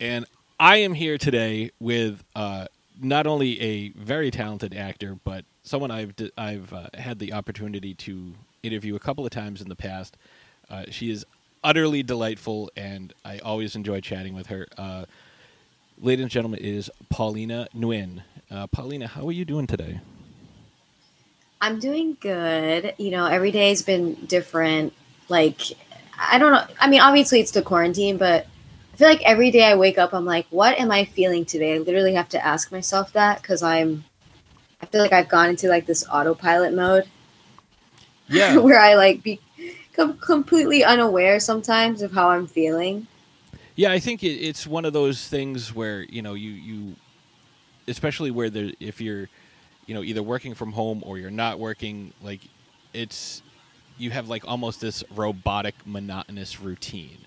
and I am here today with uh, not only a very talented actor, but someone I've I've uh, had the opportunity to interview a couple of times in the past. Uh, she is utterly delightful, and I always enjoy chatting with her. Uh, ladies and gentlemen, is Paulina Nguyen. Uh, Paulina, how are you doing today? I'm doing good. You know, every day's been different. Like, I don't know. I mean, obviously it's the quarantine, but feel like every day I wake up, I'm like, what am I feeling today? I literally have to ask myself that because I'm, I feel like I've gone into like this autopilot mode. Yeah. where I like be com- completely unaware sometimes of how I'm feeling. Yeah, I think it, it's one of those things where you know you you, especially where there if you're, you know, either working from home or you're not working, like it's you have like almost this robotic monotonous routine.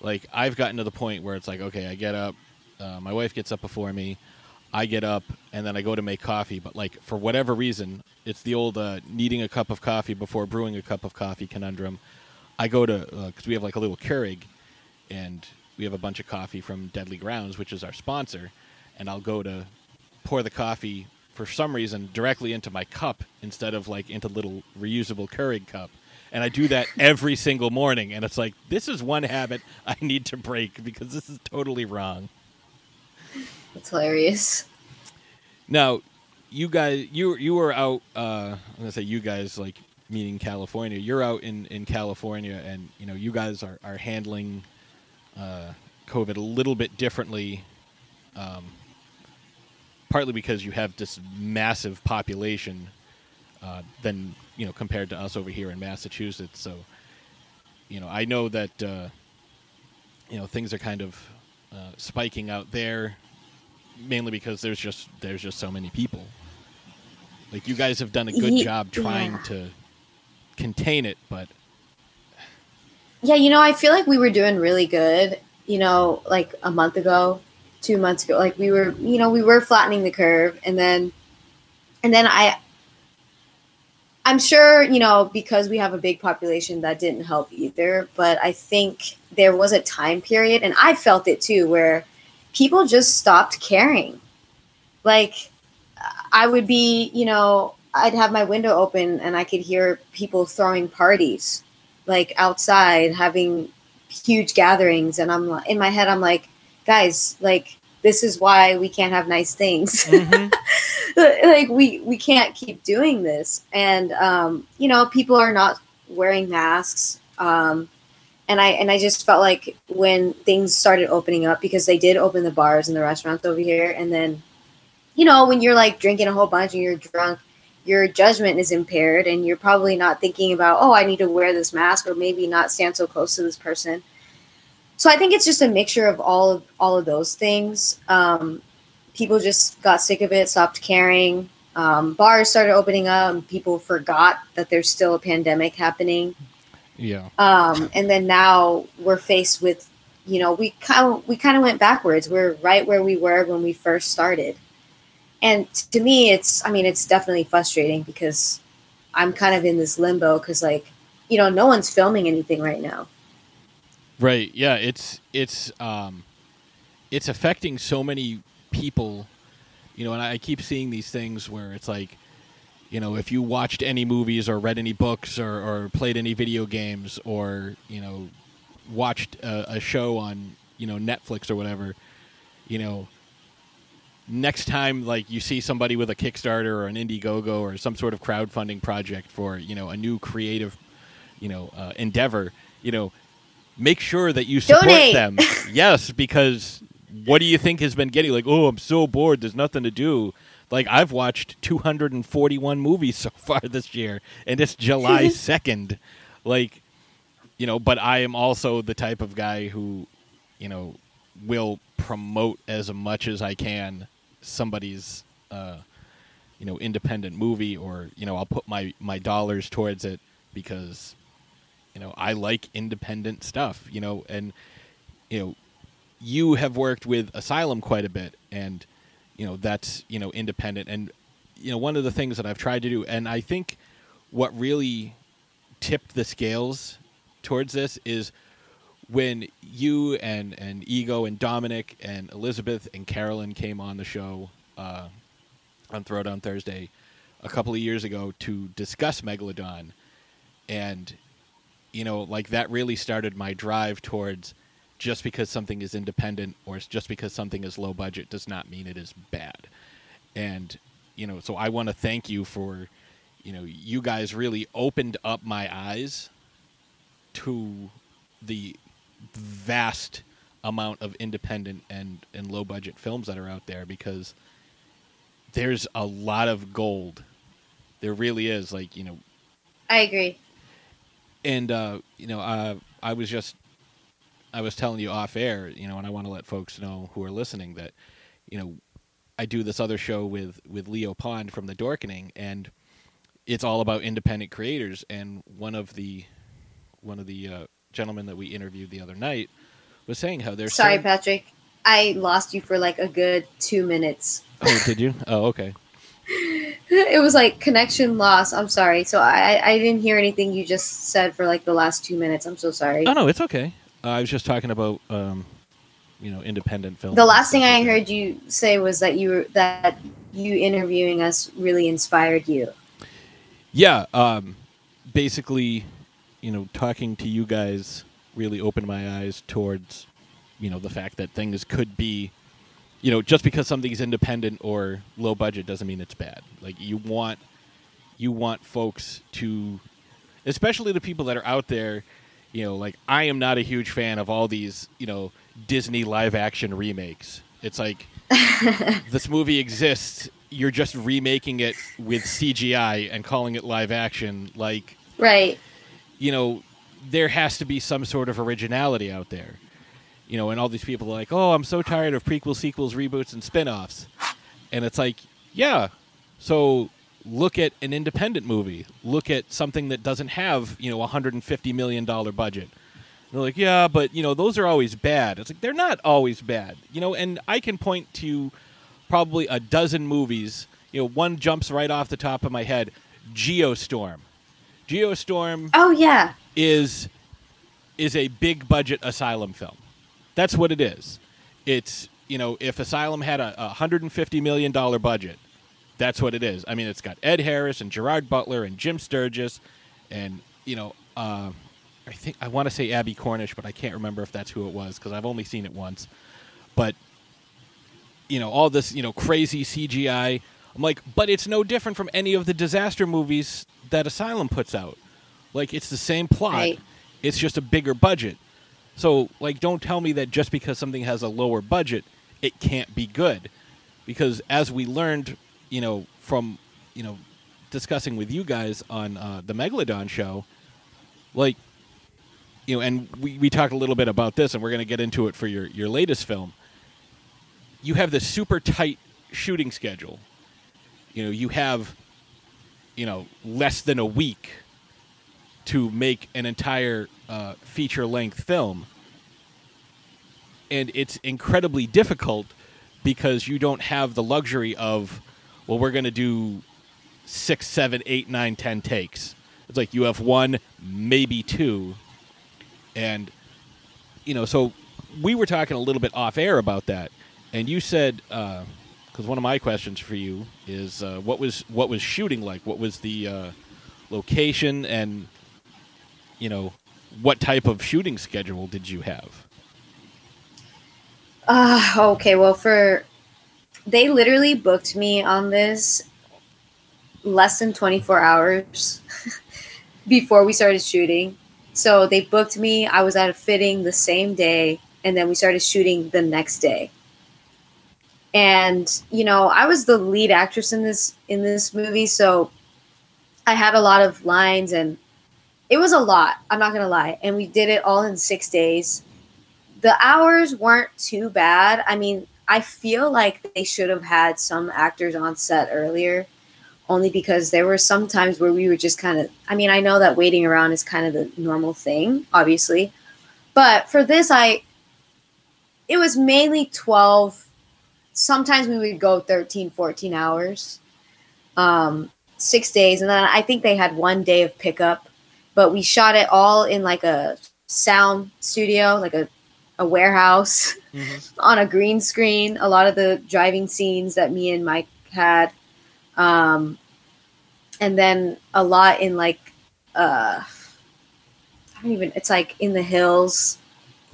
Like I've gotten to the point where it's like, okay, I get up, uh, my wife gets up before me, I get up, and then I go to make coffee. But like for whatever reason, it's the old uh, needing a cup of coffee before brewing a cup of coffee conundrum. I go to because we have like a little Keurig, and we have a bunch of coffee from Deadly Grounds, which is our sponsor, and I'll go to pour the coffee for some reason directly into my cup instead of like into little reusable Keurig cup. And I do that every single morning, and it's like this is one habit I need to break because this is totally wrong. It's hilarious. Now, you guys, you you were out. Uh, I'm gonna say you guys, like meaning California. You're out in in California, and you know you guys are are handling uh, COVID a little bit differently. Um, partly because you have this massive population uh, than you know compared to us over here in Massachusetts. So, you know, I know that uh, you know things are kind of uh, spiking out there, mainly because there's just there's just so many people. Like you guys have done a good Ye- job trying yeah. to contain it, but Yeah, you know, I feel like we were doing really good, you know, like a month ago, two months ago. Like we were, you know, we were flattening the curve and then and then I I'm sure, you know, because we have a big population that didn't help either, but I think there was a time period and I felt it too where people just stopped caring. Like I would be, you know, I'd have my window open and I could hear people throwing parties like outside having huge gatherings and i'm in my head i'm like guys like this is why we can't have nice things. Like we we can't keep doing this. And um you know people are not wearing masks um and i and i just felt like when things started opening up because they did open the bars and the restaurants over here and then you know when you're like drinking a whole bunch and you're drunk your judgment is impaired and you're probably not thinking about oh i need to wear this mask or maybe not stand so close to this person so i think it's just a mixture of all of all of those things. Um, people just got sick of it stopped caring. Um, bars started opening up and people forgot that there's still a pandemic happening. Yeah, um, and then now we're faced with you know we kind of we kind of went backwards. We're right where we were when we first started. And to me it's i mean it's definitely frustrating because i'm kind of in this limbo because like you know no one's filming anything right now right. Yeah, it's it's um, it's affecting so many people. You know, and I keep seeing these things where it's like, you know, if you watched any movies or read any books or, or played any video games or you know, watched a, a show on you know Netflix or whatever, you know, next time like you see somebody with a Kickstarter or an Indiegogo or some sort of crowdfunding project for you know a new creative, you know, uh, endeavor, you know, make sure that you support Donate. them. yes, because what do you think has been getting like? Oh, I'm so bored. There's nothing to do. Like I've watched 241 movies so far this year, and it's July 2nd. Like, you know, but I am also the type of guy who, you know, will promote as much as I can somebody's, uh, you know, independent movie, or you know, I'll put my my dollars towards it because, you know, I like independent stuff. You know, and you know, you have worked with Asylum quite a bit, and you know that's you know independent. And you know, one of the things that I've tried to do, and I think what really tipped the scales towards this is when you and and Ego and Dominic and Elizabeth and Carolyn came on the show uh, on Throwdown Thursday a couple of years ago to discuss Megalodon, and you know, like that really started my drive towards just because something is independent or just because something is low budget does not mean it is bad. And you know, so I want to thank you for you know, you guys really opened up my eyes to the vast amount of independent and, and low budget films that are out there because there's a lot of gold. There really is. Like, you know, I agree. And, uh, you know, uh, I was just, I was telling you off air, you know, and I want to let folks know who are listening that, you know, I do this other show with, with Leo Pond from The Dorkening and it's all about independent creators. And one of the, one of the, uh, gentlemen that we interviewed the other night was saying how they're sorry, saying, Patrick. I lost you for like a good two minutes. Oh, did you? Oh, okay. it was like connection loss. I'm sorry. So I I didn't hear anything you just said for like the last two minutes. I'm so sorry. Oh no, it's okay. Uh, I was just talking about um, you know, independent film. The last thing I heard you say was that you were that you interviewing us really inspired you. Yeah, um, basically, you know, talking to you guys really opened my eyes towards, you know, the fact that things could be, you know, just because something's independent or low budget doesn't mean it's bad. Like you want, you want folks to, especially the people that are out there, you know, like I am not a huge fan of all these, you know, Disney live action remakes. It's like this movie exists. You're just remaking it with CGI and calling it live action. Like, right you know, there has to be some sort of originality out there. You know, and all these people are like, "Oh, I'm so tired of prequel, sequels, reboots, and spin-offs." And it's like, yeah. So look at an independent movie. Look at something that doesn't have, you know, a 150 million dollar budget. And they're like, "Yeah, but, you know, those are always bad." It's like they're not always bad. You know, and I can point to probably a dozen movies. You know, one jumps right off the top of my head, Geostorm. Geostorm Oh yeah. is is a big budget asylum film. That's what it is. It's you know if Asylum had a, a hundred and fifty million dollar budget, that's what it is. I mean, it's got Ed Harris and Gerard Butler and Jim Sturgess, and you know, uh, I think I want to say Abbie Cornish, but I can't remember if that's who it was because I've only seen it once. But you know, all this you know crazy CGI. I'm like, but it's no different from any of the disaster movies that Asylum puts out. Like it's the same plot. Right. It's just a bigger budget. So like don't tell me that just because something has a lower budget, it can't be good. Because as we learned, you know, from, you know, discussing with you guys on uh, the Megalodon show, like you know, and we, we talked a little bit about this and we're gonna get into it for your, your latest film. You have this super tight shooting schedule. You know, you have you know less than a week to make an entire uh, feature length film. And it's incredibly difficult because you don't have the luxury of well we're going to do six seven eight nine ten takes. It's like you have one maybe two. And you know so we were talking a little bit off air about that. And you said uh, because one of my questions for you is uh, what was what was shooting like? What was the uh, location, and you know what type of shooting schedule did you have? Uh, okay, well, for they literally booked me on this less than 24 hours before we started shooting. So they booked me. I was at a fitting the same day, and then we started shooting the next day and you know i was the lead actress in this in this movie so i had a lot of lines and it was a lot i'm not gonna lie and we did it all in six days. The hours weren't too bad. I mean i feel like they should have had some actors on set earlier only because there were some times where we were just kind of i mean i know that waiting around is kind of the normal thing obviously but for this i it was mainly 12 sometimes we would go 13 14 hours um, six days and then i think they had one day of pickup but we shot it all in like a sound studio, like a a warehouse Mm-hmm. on a green screen. A lot of the driving scenes that me and Mike had, um, and then a lot in like uh, I don't even. It's like in the hills,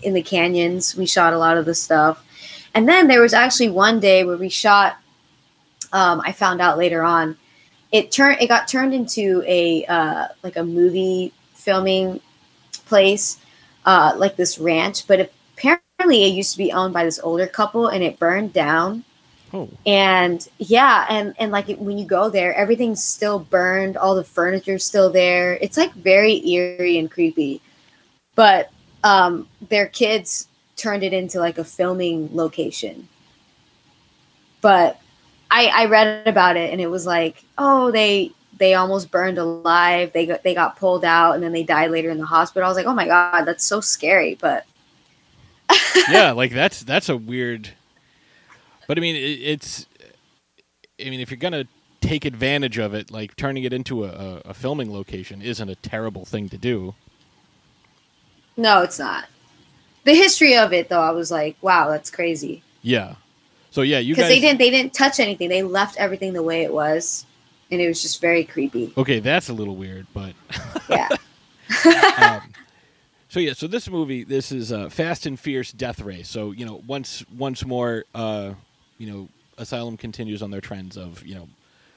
in the canyons. We shot a lot of the stuff, and then there was actually one day where we shot. Um, I found out later on, it turned. It got turned into a uh, like a movie filming place, uh, like this ranch, but apparently it used to be owned by this older couple, and it burned down. Oh, and yeah and and like when you go there everything's still burned all the furniture's still there. It's like very eerie and creepy. But um their kids turned it into like a filming location. But i i read about it and it was like oh they they almost burned alive they got they got pulled out and then they died later in the hospital i was like oh my god that's so scary but yeah, like that's that's a weird. But I mean, it, it's. I mean, if you're gonna take advantage of it, like turning it into a, a, a filming location isn't a terrible thing to do. no it's not the history of it though i was like wow that's crazy Yeah. So yeah, you because guys. they didn't they didn't touch anything. They left everything the way it was, and it was just very creepy. Okay, that's a little weird, but Yeah, um, so yeah, so this movie, this is uh, Fast and Fierce Death Race. So you know, once once more, uh, you know, Asylum continues on their trends of you know,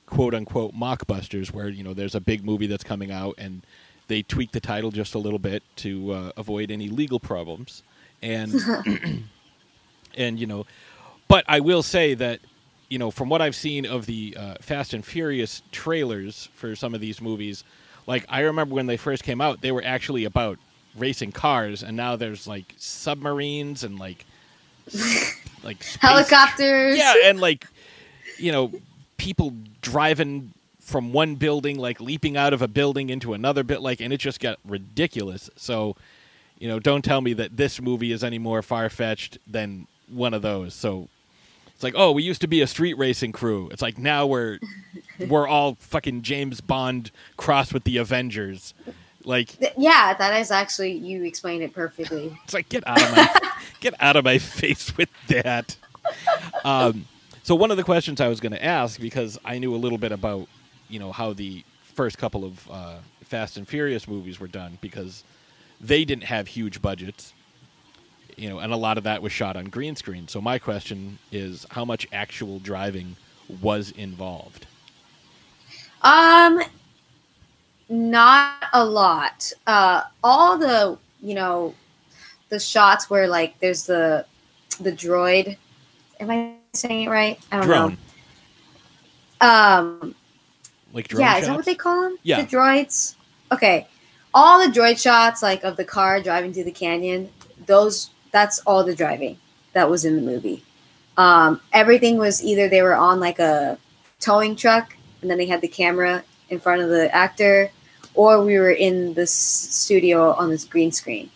quote unquote mockbusters, where you know there's a big movie that's coming out and they tweak the title just a little bit to uh, avoid any legal problems, and and you know, but I will say that you know from what I've seen of the uh, Fast and Furious trailers for some of these movies, like I remember when they first came out, they were actually about racing cars, and now there's like submarines and like like helicopters. yeah, and like you know people driving from one building, like leaping out of a building into another bit, like, and it just got ridiculous. So, you know, don't tell me that this movie is any more far fetched than one of those. So. It's like, oh, we used to be a street racing crew. It's like now we're we're all fucking James Bond crossed with the Avengers. Like yeah, that is actually you explained it perfectly. it's like get out of my get out of my face with that. Um, so one of the questions I was going to ask because I knew a little bit about you know how the first couple of uh, Fast and Furious movies were done because they didn't have huge budgets, you know, and a lot of that was shot on green screen. So my question is, how much actual driving was involved? Um, not a lot. Uh, all the you know, the shots where like there's the the droid. Am I saying it right? I don't Drone, know. Um, like drone yeah, is that what they call them? Yeah. the droids. Okay, all the droid shots like of the car driving through the canyon. Those that's all the driving that was in the movie. Um, everything was either they were on like a towing truck and then they had the camera in front of the actor, or we were in the studio on this green screen.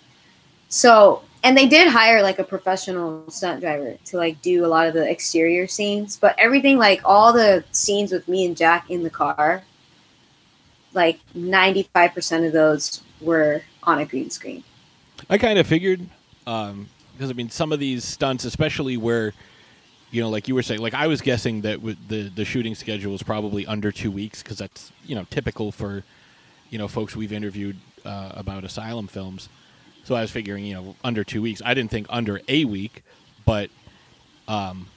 So, and they did hire like a professional stunt driver to like do a lot of the exterior scenes, but everything like all the scenes with me and Jack in the car, like 95% of those were on a green screen. I kind of figured, um, because I mean, some of these stunts, especially where, you know, like you were saying, like I was guessing that with the the shooting schedule was probably under two weeks because that's you know typical for, you know, folks we've interviewed uh, about asylum films. So I was figuring, you know, under two weeks. I didn't think under a week, but, um,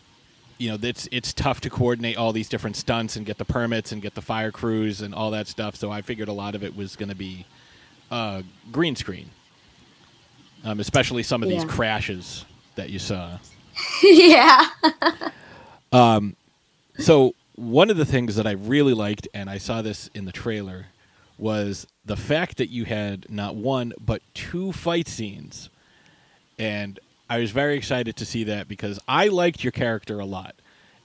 you know, it's it's tough to coordinate all these different stunts and get the permits and get the fire crews and all that stuff. So I figured a lot of it was going to be uh, green screen um, especially some of these crashes that you saw. yeah. Um, so one of the things that I really liked, and I saw this in the trailer, was the fact that you had not one but two fight scenes, and I was very excited to see that because I liked your character a lot.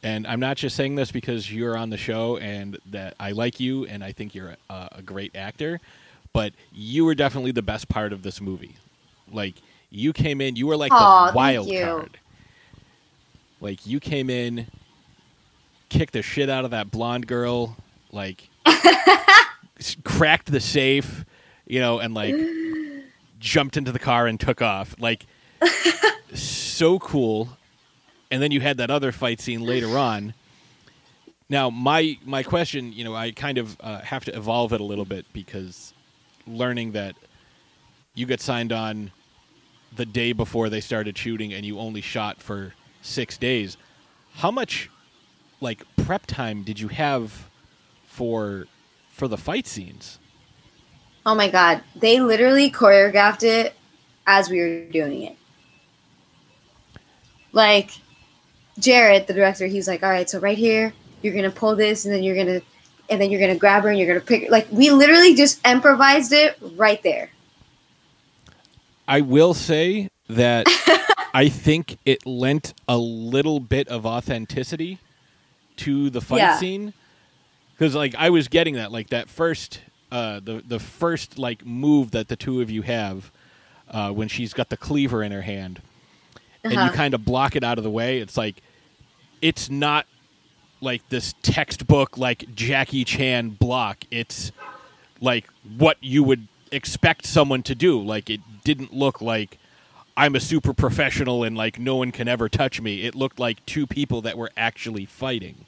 And I'm not just saying this because you're on the show and that I like you and I think you're a, a great actor, but you were definitely the best part of this movie. Like you came in, you were like Aw, the wild card. Like you came in, kicked the shit out of that blonde girl, like cracked the safe, you know, and like jumped into the car and took off. Like so cool. And then you had that other fight scene later on. Now, my my question, you know, I kind of uh, have to evolve it a little bit because learning that you get signed on the day before they started shooting and you only shot for six days. How much like prep time did you have for for the fight scenes? Oh my god, they literally choreographed it as we were doing it. Like Jared, the director, he was like, "All right, so right here, you're gonna pull this, and then you're gonna, and then you're gonna grab her, and you're gonna pick." Like we literally just improvised it right there. I will say that I think it lent a little bit of authenticity to the fight Yeah. scene because, like, I was getting that, like that first, uh, the the first like move that the two of you have uh, when she's got the cleaver in her hand, and you Uh-huh. kind of block it out of the way. It's like it's not like this textbook like Jackie Chan block. It's like what you would expect someone to do. Like it didn't look like I'm a super professional and like no one can ever touch me. It looked like two people that were actually fighting.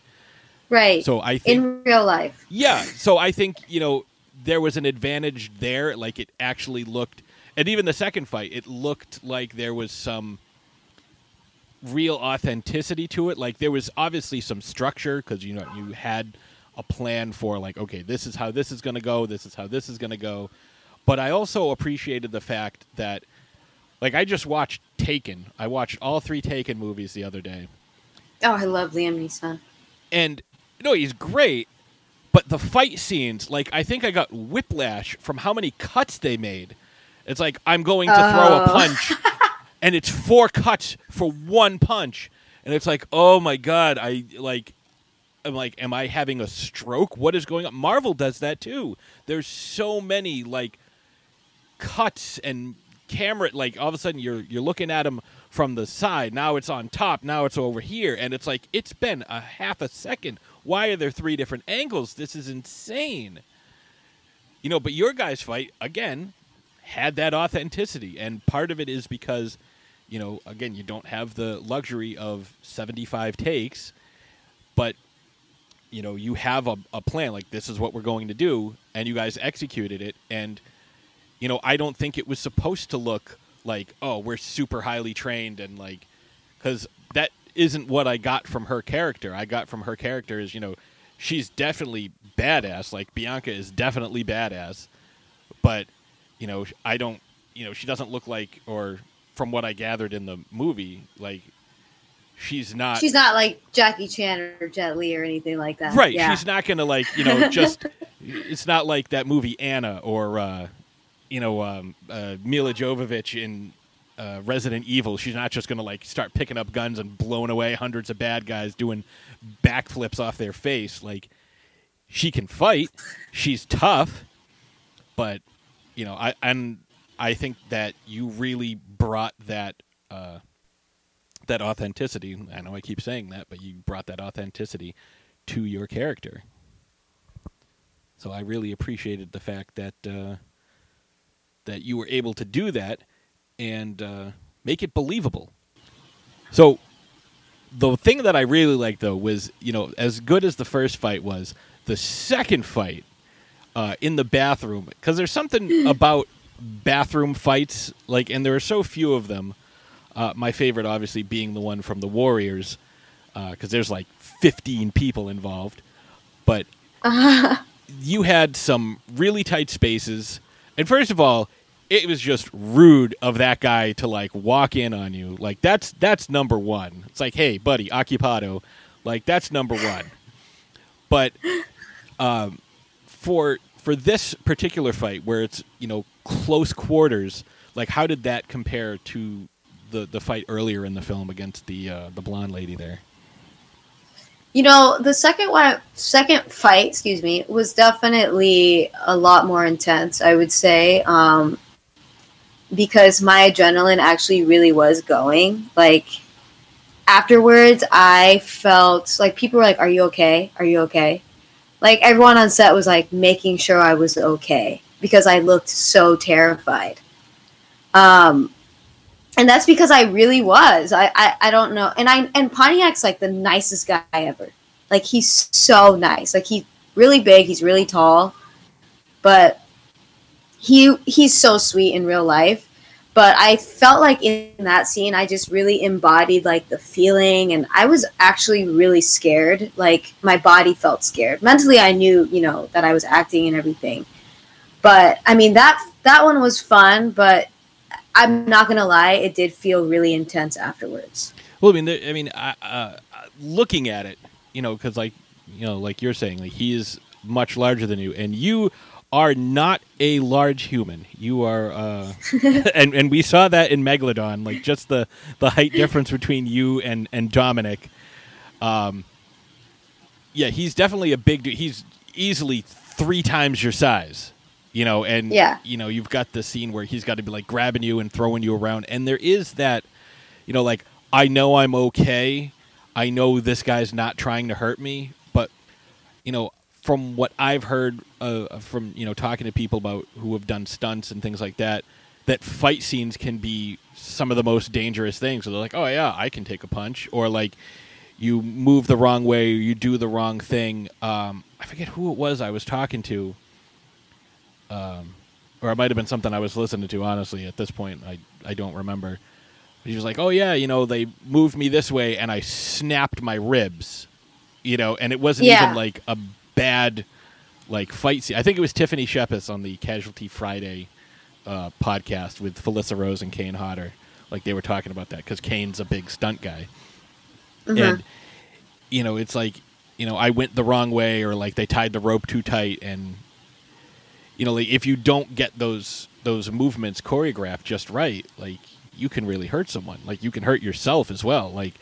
Right. So I think in real life. yeah, so I think, you know, there was an advantage there like it actually looked and even the second fight, it looked like there was some real authenticity to it. Like there was obviously some structure because you know you had a plan for like okay, this is how this is going to go, this is how this is going to go. But I also appreciated the fact that like I just watched Taken. I watched all three Taken movies the other day. Oh, I love Liam Neeson. And no, he's great, but the fight scenes, like I think I got whiplash from how many cuts they made. It's like I'm going to throw a Oh. punch and it's four cuts for one punch. And it's like, "Oh my god, I like I'm like am I having a stroke? What is going on?" Marvel does that too. There's so many like cuts and camera like all of a sudden you're you're looking at them from the side. Now it's on top. Now it's over here. And it's like it's been a half a second. Why are there three different angles? This is insane. You know but your guys fight again had that authenticity. And part of it is because you know again you don't have the luxury of 75 takes. But you know you have a, a plan. Like this is what we're going to do. And you guys executed it. And you know i don't think it was supposed to look like oh we're super highly trained and like because that isn't what i got from her character i got from her character is you know she's definitely badass like bianca is definitely badass but you know i don't you know she doesn't look like or from what i gathered in the movie like she's not She's not like Jackie Chan or Jet Li or anything like that. right Yeah. she's not gonna like you know just it's not like that movie anna or uh you know um uh milla jovovich in uh, Resident Evil, she's not just gonna like start picking up guns and blowing away hundreds of bad guys doing backflips off their face. Like she can fight, she's tough, but you know, I and I think that you really brought that uh, that authenticity. I know I keep saying that, but you brought that authenticity to your character. So I really appreciated the fact that uh, that you were able to do that and uh, make it believable. So the thing that I really liked though was, you know, as good as the first fight was, the second fight uh, in the bathroom because there's something about bathroom fights like, and there are so few of them. Uh, my favorite, obviously, being the one from the Warriors, because there's like 15 people involved. But you had some really tight spaces, and first of all, it was just rude of that guy to like walk in on you. Like that's that's number one. It's like, hey, buddy, occupado. Like that's number one. But um, for for this particular fight, where it's you know close quarters, like how did that compare to the the fight earlier in the film against the uh, the blonde lady there? You know, the second one, second fight, excuse me, was definitely a lot more intense. I would say, um, because my adrenaline actually really was going. Like afterwards, I felt like people were like, "Are you okay? Are you okay?" Like everyone on set was like making sure I was okay because I looked so terrified. Um, and that's because I really was. I, I, I don't know. And I and Pontiac's like the nicest guy ever. Like he's so nice. Like he's really big. He's really tall, but he he's so sweet in real life. But I felt like in that scene, I just really embodied like the feeling, and I was actually really scared. Like my body felt scared. Mentally, I knew you know that I was acting and everything. But I mean that that one was fun, but I'm not gonna lie, it did feel really intense afterwards. Well, I mean, there, I mean, uh, uh, looking at it, you know, because like you know, like you're saying, like he is much larger than you, and you are not a large human. You are, uh, and and we saw that in Megalodon, like just the the height difference between you and and Dominic. Um, yeah, he's definitely a big dude. He's easily three times your size you know and yeah. you know you've got the scene where he's got to be like grabbing you and throwing you around and there is that you know like i know i'm okay i know this guy's not trying to hurt me but you know from what i've heard uh, from you know talking to people about who have done stunts and things like that that fight scenes can be some of the most dangerous things so they're like oh yeah i can take a punch or like you move the wrong way or you do the wrong thing um, i forget who it was i was talking to um, or it might have been something I was listening to. Honestly, at this point, I I don't remember. He was like, "Oh yeah, you know, they moved me this way, and I snapped my ribs." You know, and it wasn't Yeah. even like a bad like fight scene. I think it was Tiffany Shepis on the Casualty Friday uh, podcast with Felissa Rose and Kane Hodder. Like they were talking about that because Kane's a big stunt guy, Mhm. and you know, it's like you know, I went the wrong way, or like they tied the rope too tight, and you know, like if you don't get those those movements choreographed just right, like you can really hurt someone. Like you can hurt yourself as well. Like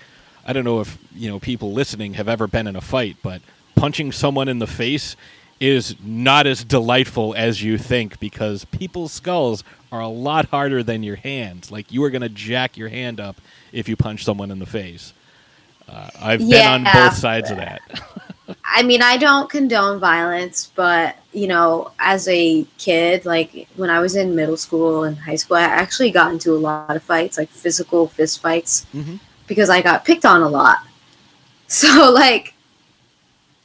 I don't know if you know people listening have ever been in a fight, but punching someone in the face is not as delightful as you think because people's skulls are a lot harder than your hands. Like you are going to jack your hand up if you punch someone in the face. Uh, I've been on both sides of that. I mean, I don't condone violence, but you know, as a kid, like when I was in middle school and high school, I actually got into a lot of fights, like physical fist fights, Mhm. because I got picked on a lot. So, like,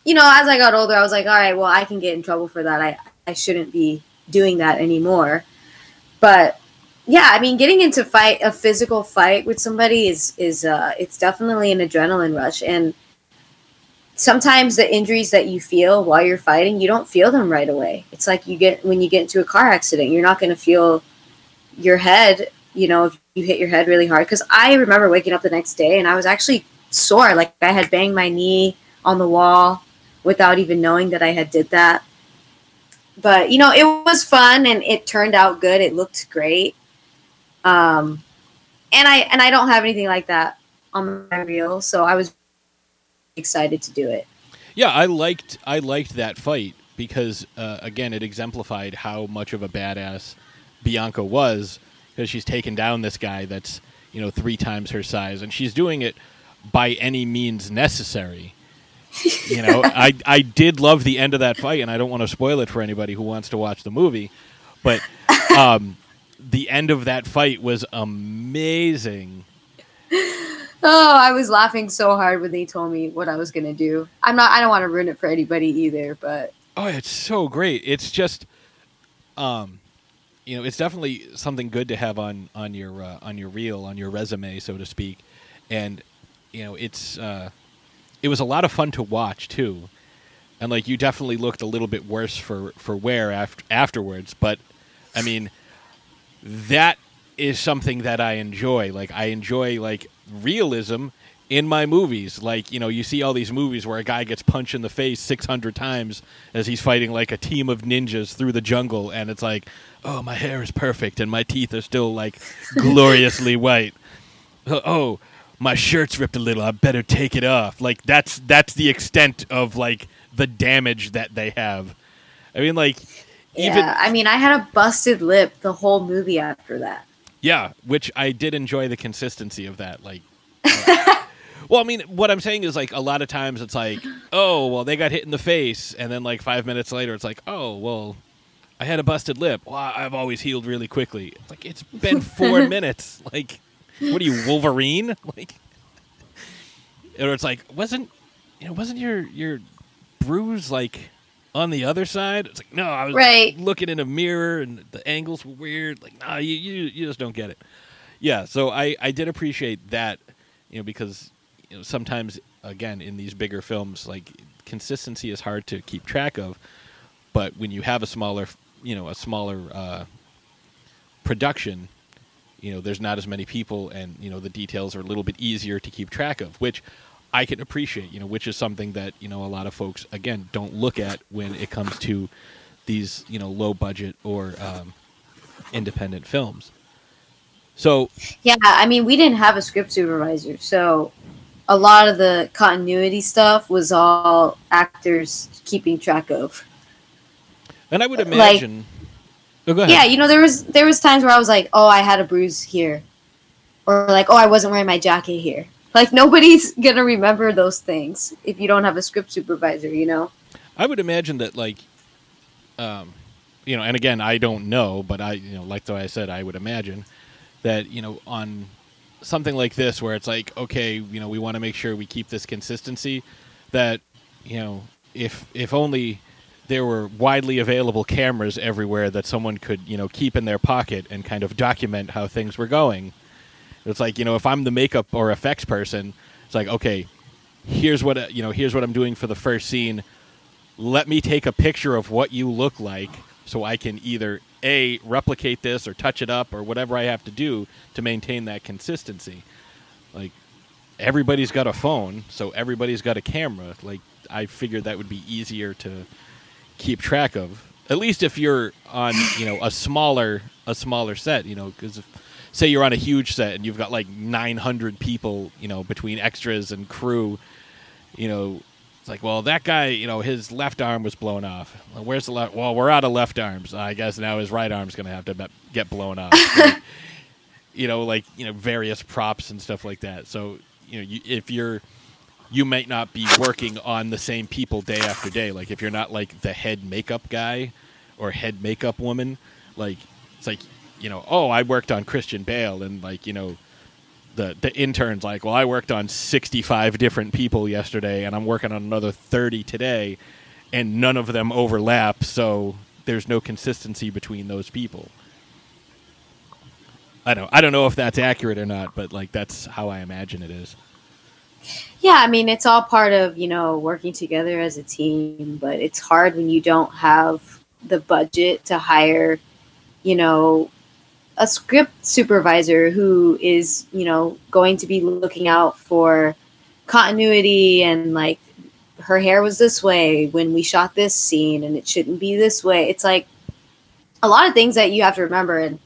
you know, as I got older, I was like, all right, well, I can get in trouble for that. I I shouldn't be doing that anymore. But yeah, I mean, getting into fight a physical fight with somebody is is uh, it's definitely an adrenaline rush and sometimes the injuries that you feel while you're fighting, you don't feel them right away. It's like you get when you get into a car accident, you're not going to feel your head, you know, if you hit your head really hard. Because I remember waking up the next day and I was actually sore. Like I had banged my knee on the wall without even knowing that I had did that. But you know, it was fun and it turned out good. It looked great. Um, and I and I don't have anything like that on my reel, so I was excited to do it. Yeah, I liked I liked that fight because uh, again, it exemplified how much of a badass Bianca was because she's taken down this guy that's you know three times her size, and she's doing it by any means necessary. You know, I I did love the end of that fight, and I don't want to spoil it for anybody who wants to watch the movie, but um, the end of that fight was amazing. Oh, I was laughing so hard when they told me what I was gonna do. I'm not. I don't want to ruin it for anybody either, but Oh, it's so great. It's just, um, you know, it's definitely something good to have on on your uh, on your reel, on your resume, so to speak. And you know, it's uh, it was a lot of fun to watch too. And like, you definitely looked a little bit worse for for wear after afterwards. But I mean, that is something that I enjoy. Like, I enjoy like realism in my movies. Like, you know, you see all these movies where a guy gets punched in the face 600 times as he's fighting like a team of ninjas through the jungle, and it's like, oh, my hair is perfect and my teeth are still like gloriously white. Uh, oh, my shirt's ripped a little. I better take it off. Like that's that's the extent of like the damage that they have. I mean, like even yeah. I mean, I had a busted lip the whole movie after that. Yeah, which I did enjoy the consistency of that. Like, uh, well, I mean, what I'm saying is like a lot of times it's like, oh, well, they got hit in the face, and then like five minutes later, it's like, oh, well, I had a busted lip. Well, I've always healed really quickly. It's like it's been four minutes. Like, what are you, Wolverine? Like, or it's like wasn't you know wasn't your your bruise like on the other side? It's like no, I was Right. looking in a mirror and the angles were weird. Like, nah, you you, you just don't get it. Yeah, so I I did appreciate that, you know, because you know sometimes again in these bigger films like consistency is hard to keep track of, but when you have a smaller you know a smaller uh, production, you know there's not as many people and you know the details are a little bit easier to keep track of, which I can appreciate. You know, which is something that you know a lot of folks again don't look at when it comes to these you know low budget or um, independent films. So Yeah, I mean, we didn't have a script supervisor, so a lot of the continuity stuff was all actors keeping track of. And I would Like- imagine. Oh. Yeah, you know, there was there was times where I was like, "Oh, I had a bruise here," or like, "Oh, I wasn't wearing my jacket here." Like nobody's gonna remember those things if you don't have a script supervisor, you know. I would imagine that, like, um, you know, and again, I don't know, but I, you know, like the way I said, I would imagine that, you know, on something like this, where it's like, okay, you know, we want to make sure we keep this consistency, that, you know, if if only there were widely available cameras everywhere that someone could, you know, keep in their pocket and kind of document how things were going. It's like, you know, if I'm the makeup or effects person, it's like, okay, here's what you know, here's what I'm doing for the first scene. Let me take a picture of what you look like so I can either a replicate this or touch it up or whatever I have to do to maintain that consistency. Like everybody's got a phone, so everybody's got a camera. Like I figured that would be easier to keep track of. At least if you're on, you know, a smaller a smaller set, you know, because say you're on a huge set and you've got like 900 people, you know, between extras and crew, you know, it's like, well, that guy, you know, his left arm was blown off. Well, where's the left? Well, we're out of left arms. I guess now his right arm's going to have to be- get blown off. You know, like you know, various props and stuff like that. So, you know, you, if you're, you might not be working on the same people day after day. Like if you're not like the head makeup guy or head makeup woman, like it's like, you know, oh, I worked on Christian Bale, and like you know, the the intern's like, well, I worked on 65 different people yesterday, and I'm working on another 30 today, and none of them overlap, so there's no consistency between those people. I don't I don't know if that's accurate or not, but like that's how I imagine it is. Yeah, I mean, it's all part of, you know, working together as a team, but it's hard when you don't have the budget to hire, you know, a script supervisor who is, you know, going to be looking out for continuity and like her hair was this way when we shot this scene and it shouldn't be this way. It's like a lot of things that you have to remember and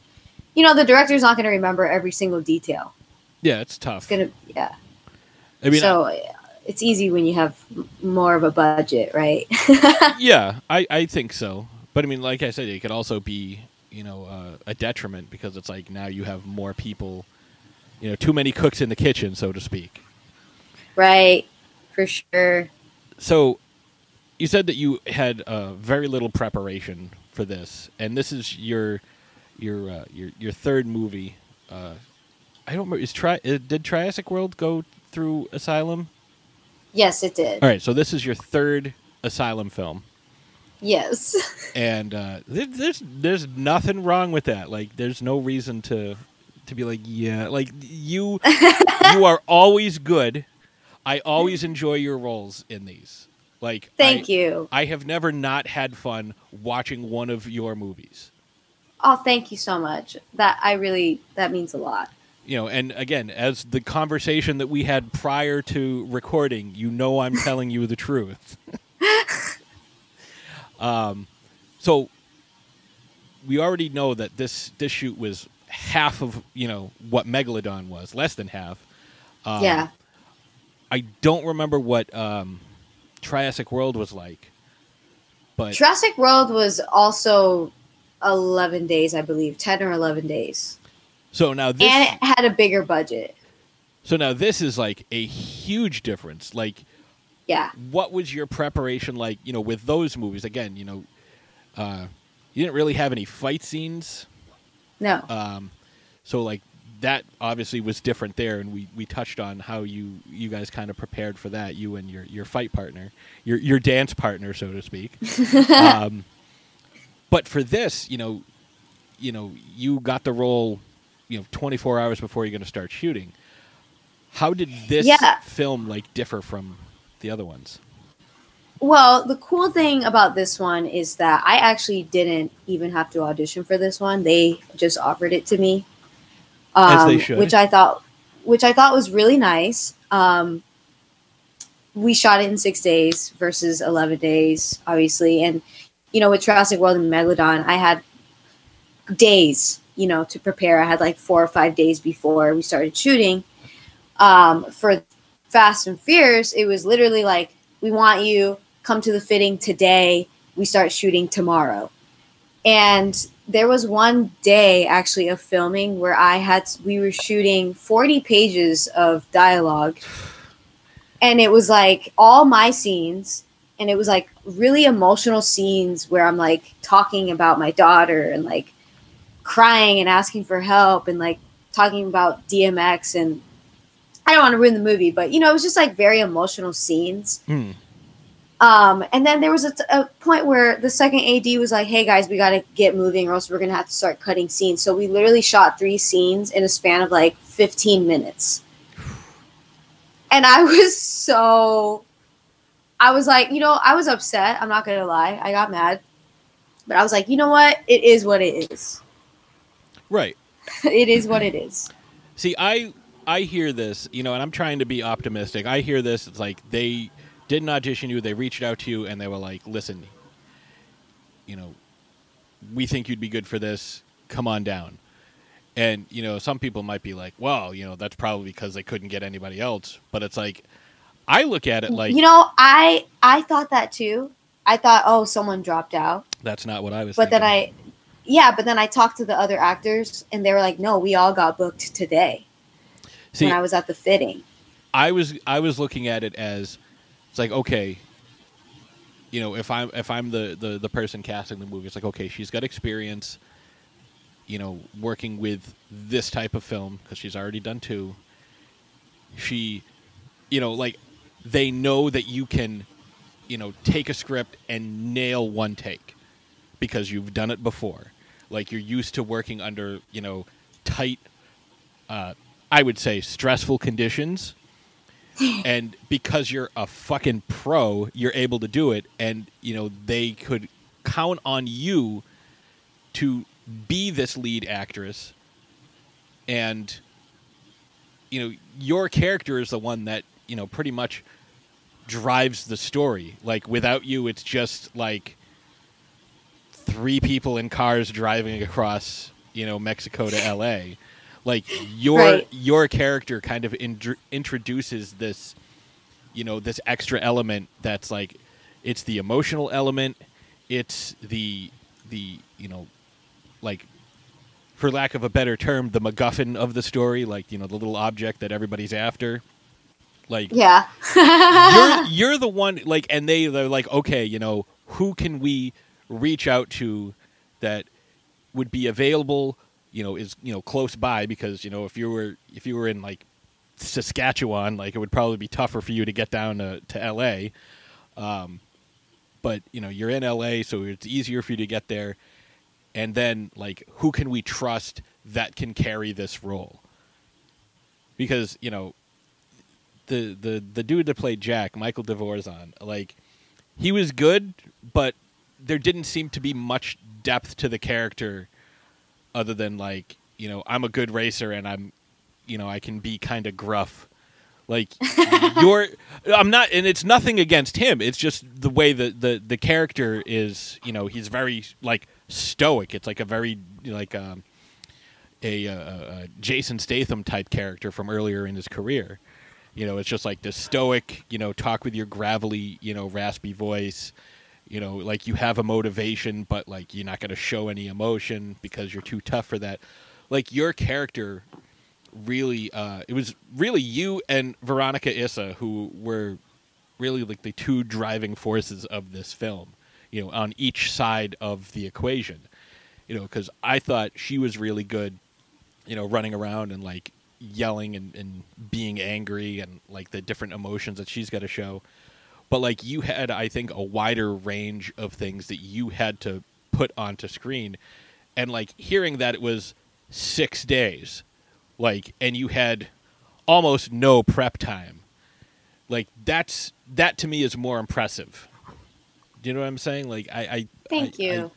you know, the director's not going to remember every single detail. Yeah, it's tough. It's going to yeah. I mean, so it's easy when you have more of a budget, right? yeah, I, I think so. But I mean, like I said, it could also be you know uh, a detriment because it's like now you have more people, you know, too many cooks in the kitchen, so to speak. right, for sure. So, you said that you had uh, very little preparation for this, and this is your your uh, your your third movie. Uh, I don't remember. Is tri- uh, did Triassic World go through Asylum? Yes, it did. All right, so this is your third Asylum film. Yes. and uh, there's there's nothing wrong with that. Like, there's no reason to to be like, yeah, like you you are always good. I always enjoy your roles in these. Like, Thank I, you. I have never not had fun watching one of your movies. Oh, thank you so much. That I really that means a lot. You know, and again, as the conversation that we had prior to recording, you know, I'm telling you the truth. um, so we already know that this this shoot was half of you know what Megalodon was, less than half. Um, yeah. I don't remember what um, Triassic World was like, but Jurassic World was also 11 days, I believe, 10 or 11 days. So now this and it had a bigger budget. so now this is like a huge difference. Like, Yeah. what was your preparation like? You know, with those movies again, you know, uh, you didn't really have any fight scenes. No. Um, so like that obviously was different there, and we, we touched on how you you guys kind of prepared for that. You and your your fight partner, your your dance partner, so to speak. um, but for this, you know, you know, you got the role, you know, 24 hours before you're going to start shooting. How did this Yeah. film like differ from the other ones? Well, the cool thing about this one is that I actually didn't even have to audition for this one. They just offered it to me, um, which I thought, which I thought was really nice. Um, we shot it in six days versus eleven days, obviously, and you know, with Jurassic World and Megalodon, I had days, you know, to prepare. I had like four or five days before we started shooting. Um, for Fast and Fierce, it was literally like, we want you, come to the fitting today. We start shooting tomorrow. And there was one day actually of filming where I had, we were shooting 40 pages of dialogue. And it was like all my scenes. And it was like really emotional scenes where I'm like talking about my daughter and like crying and asking for help and like talking about DMX and I don't want to ruin the movie, but you know, it was just like very emotional scenes. Hmm. Um, and then there was a, t- a point where the second AD was like, "Hey guys, we got to get moving, or else we're gonna have to start cutting scenes." So we literally shot three scenes in a span of like 15 minutes, and I was so, I was like, you know, I was upset. I'm not gonna lie, I got mad, but I was like, you know what? It is what it is. Right. it is what it is. See, I I hear this, you know, and I'm trying to be optimistic. I hear this. It's like they didn't audition you. They reached out to you, and they were like, "Listen, you know, we think you'd be good for this. Come on down." And you know, some people might be like, "Well, you know, that's probably because they couldn't get anybody else." But it's like, I look at it like you know, I I thought that too. I thought, oh, someone dropped out. that's not what I was. But then. I, yeah, but then I talked to the other actors, and they were like, "No, we all got booked today." see. when I was at the fitting, I was I was looking at it as it's like okay, you know, if I'm if I'm the the, the person casting the movie, it's like okay, she's got experience, you know, working with this type of film because she's already done two. She, you know, like they know that you can, you know, take a script and nail one take because you've done it before. Like you're used to working under, you know, tight uh, I would say stressful conditions. and because you're a fucking pro, you're able to do it. And you know they could count on you to be this lead actress. And you know your character is the one that you know pretty much drives the story. Like without you it's just like three people in cars driving across you know Mexico to LA like your Right. your character kind of indr introduces this you know this extra element that's like it's the emotional element it's the the you know like for lack of a better term the macguffin of the story like you know the little object that everybody's after. Like yeah, you're you're the one like and they they're like okay you know who can we reach out to that would be available you know is you know close by because you know if you were if you were in like Saskatchewan like it would probably be tougher for you to get down to, to LA um but you know you're in LA so it's easier for you to get there. And then like who can we trust that can carry this role? Because you know the the the dude that played Jack, Michael Dvorzan, like he was good, but there didn't seem to be much depth to the character other than like, you know, I'm a good racer and I'm you know, I can be kind of gruff. Like you're I'm not and it's nothing against him. It's just the way that the the character is, you know, he's very like stoic. It's like a very like um a, uh, uh Jason Statham type character from earlier in his career. You know, it's just like this stoic, you know, talk with your gravelly, you know, raspy voice. You know, like you have a motivation, but like you're not going to show any emotion because you're too tough for that. Like your character really, uh, it was really you and Veronica Issa who were really like the two driving forces of this film. You know, on each side of the equation. You know, because I thought she was really good, you know, running around and like yelling and, and being angry and like the different emotions that she's got to show. But like you had, I think, a wider range of things that you had to put onto screen, and like hearing that it was six days, like, and you had almost no prep time. Like that's that to me is more impressive. Do you know what I'm saying? Like I, I Thank I- you. I-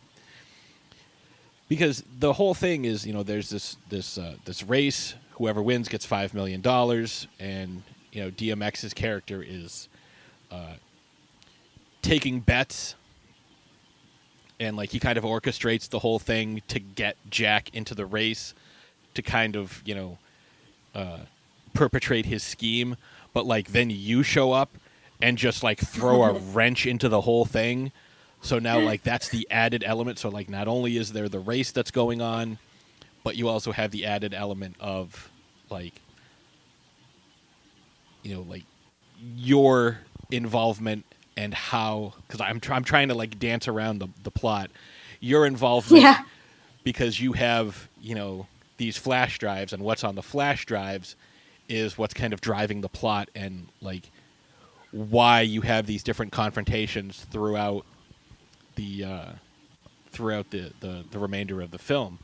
because the whole thing is, you know, there's this this uh, this race. Whoever wins gets five million dollars, and you know, DMX's character is uh, taking bets, and like he kind of orchestrates the whole thing to get Jack into the race, to kind of you know uh, perpetrate his scheme. But like then you show up and just like throw a wrench into the whole thing. So now like that's the added element. So like not only is there the race that's going on, but you also have the added element of like you know like your involvement and how because I'm tr- I'm trying to like dance around the the plot. Your involvement Yeah. because you have you know these flash drives and what's on the flash drives is what's kind of driving the plot and like why you have these different confrontations throughout the uh, throughout the, the the remainder of the film.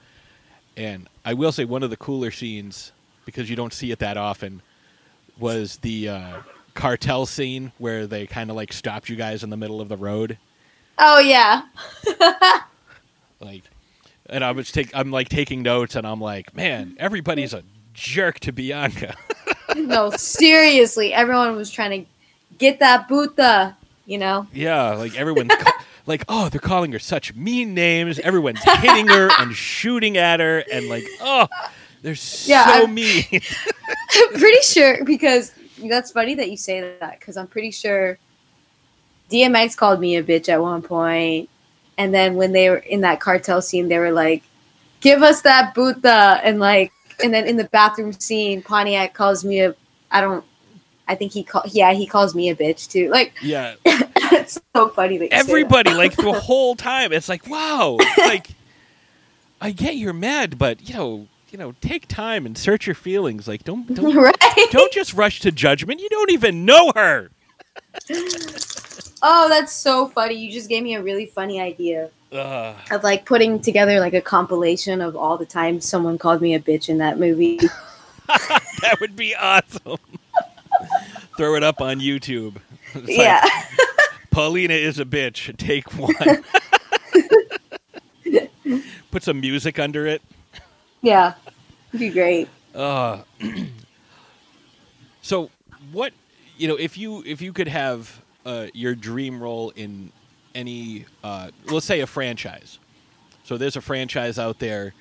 And I will say one of the cooler scenes because you don't see it that often was the uh, cartel scene where they kind of like stopped you guys in the middle of the road Oh yeah. like and i was take i'm like taking notes and i'm like man everybody's a jerk to bianca no, seriously, everyone was trying to get that Buddha. You know. yeah like everyone's ca- like oh they're calling her such mean names everyone's hitting her and shooting at her and like oh they're so I'm- mean I'm pretty sure because that's funny that you say that because I'm pretty sure DMX called me a bitch at one point, and then when they were in that cartel scene, they were like, "Give us that Buddha," and like, and then in the bathroom scene, Pontiac calls me a, I don't, I think he call, yeah, he calls me a bitch too. Like, yeah it's so funny that you say that. everybody like the whole time it's like wow like i get you're mad but you know you know take time and search your feelings like don't don't right? don't just rush to judgment you don't even know her Oh, that's so funny. You just gave me a really funny idea. Of like putting together like a compilation of all the times someone called me a bitch in that movie. that would be awesome. Throw it up on YouTube. It's like, yeah. Paulina is a bitch. Take one. Put some music under it. yeah. Be great. Uh, so what you know if you if you could have uh, your dream role in any uh, let's say a franchise. So there's a franchise out there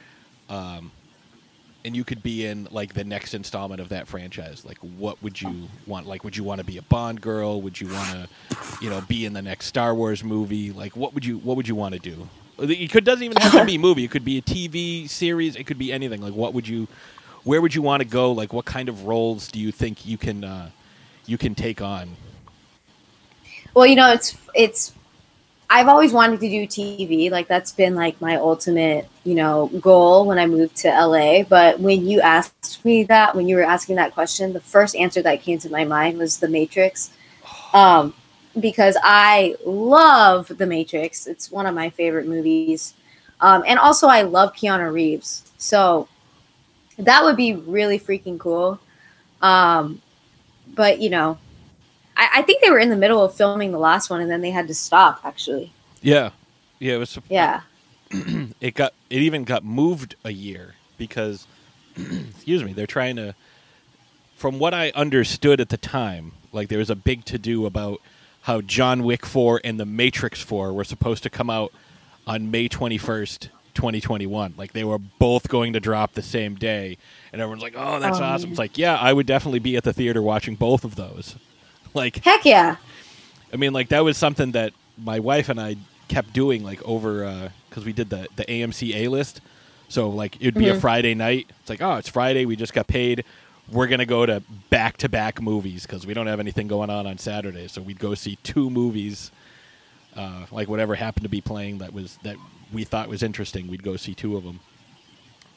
um, and you could be in like the next installment of that franchise. Like what would you want? Like would you want to be a bond girl? Would you want to you know be in the next star wars movie? Like what would you what would you want to do it could doesn't even have to be a movie it could be a tv series it could be anything like what would you where would you want to go like what kind of roles do you think you can uh, you can take on Well, you know, it's it's I've always wanted to do TV. Like that's been like my ultimate, you know, goal when I moved to LA. But when you asked me that, when you were asking that question, the first answer that came to my mind was The Matrix. Um, because I love The Matrix. It's one of my favorite movies. Um, and also I love Keanu Reeves. So that would be really freaking cool. Um, but you know, I, I think they were in the middle of filming the last one and then they had to stop actually. yeah yeah it was Yeah. it got it even got moved a year because excuse me they're trying to from what i understood at the time like there was a big to do about how john wick 4 and the matrix 4 were supposed to come out on may 21st 2021 like they were both going to drop the same day and everyone's like oh that's Oh, awesome it's like yeah i would definitely be at the theater watching both of those like Heck yeah. I mean, like that was something that my wife and I kept doing, like over because we did the the AMC A list. So like it'd be a Mhm. Friday night. It's like, oh, it's Friday. We just got paid. We're gonna go to back to back movies because we don't have anything going on on Saturday. So we'd go see two movies Uh, like whatever happened to be playing that was that we thought was interesting, we'd go see two of them.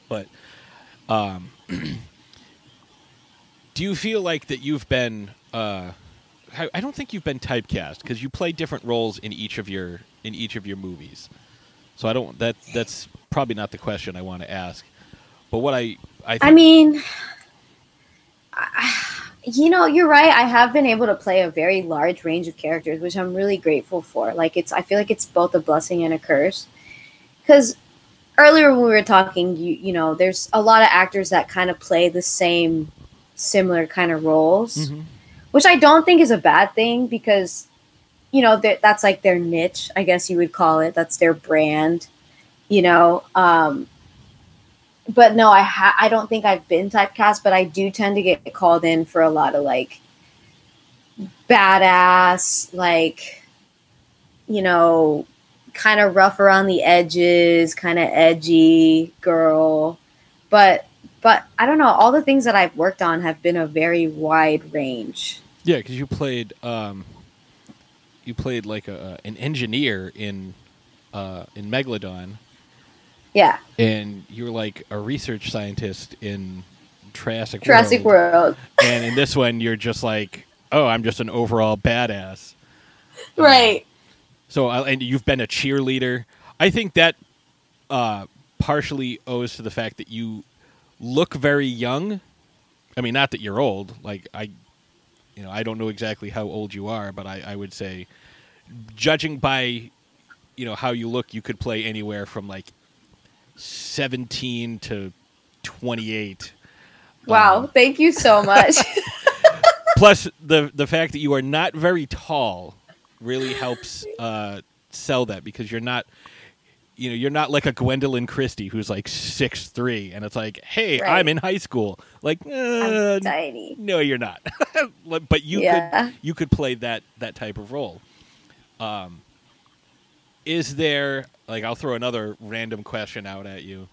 But um, do you feel like that you've been? Uh, I don't think you've been typecast because you play different roles in each of your in each of your movies. So I don't. That that's probably not the question I want to ask. But what I I, I mean, you know, you're right. I have been able to play a very large range of characters, which I'm really grateful for. Like, it's I feel like it's both a blessing and a curse. Because earlier when we were talking, you you know, there's a lot of actors that kind of play the same, similar kind of roles, Mhm. which I don't think is a bad thing because, you know, that that's like their niche, I guess you would call it. That's their brand, you know. Um, but no, I ha- I don't think I've been typecast, but I do tend to get called in for a lot of like badass, like you know, kind of rough around the edges, kind of edgy girl. But but I don't know. All the things that I've worked on have been a very wide range. Yeah, because you played um, you played like a, an engineer in uh, in Megalodon, Yeah, and you're like a research scientist in Jurassic Jurassic World. World. and in this one, you're just like, oh, I'm just an overall badass. Right. So, and you've been a cheerleader. I think that uh, partially owes to the fact that you look very young. I mean, not that you're old. Like I, you know, I don't know exactly how old you are, but I, I would say, judging by, you know, how you look, you could play anywhere from like seventeen to twenty-eight. Wow. Um, Thank you so much. plus the the fact that you are not very tall really helps uh, sell that because you're not you know you're not like a Gwendoline Christie who's like six three and it's like hey Right. I'm in high school like uh, I'm tiny. no you're not but you Yeah. could you could play that that type of role um is there like I'll throw another random question out at you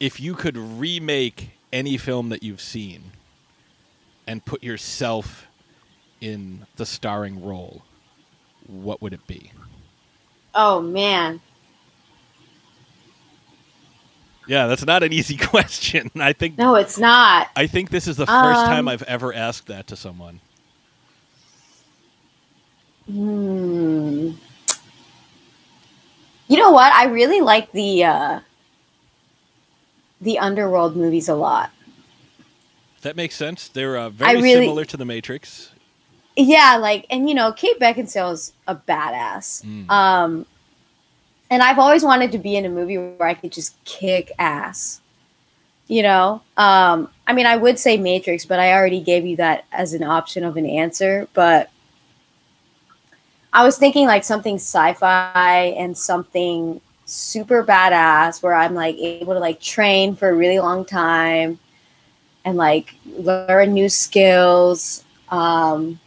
if you could remake any film that you've seen and put yourself in the starring role what would it be Oh man. yeah that's not an easy question i think No, it's not. i think this is the first Um, time i've ever asked that to someone Hmm. You know what? I really like the uh, the underworld movies a lot. that makes sense they're uh, very really- similar to the matrix Yeah, like, and you know, Kate Beckinsale's a badass. Mm. Um, and I've always wanted to be in a movie where I could just kick ass. You know, um, I mean, I would say Matrix, but I already gave you that as an option of an answer. But I was thinking like something sci-fi and something super badass where I'm like able to like train for a really long time and like learn new skills. Um,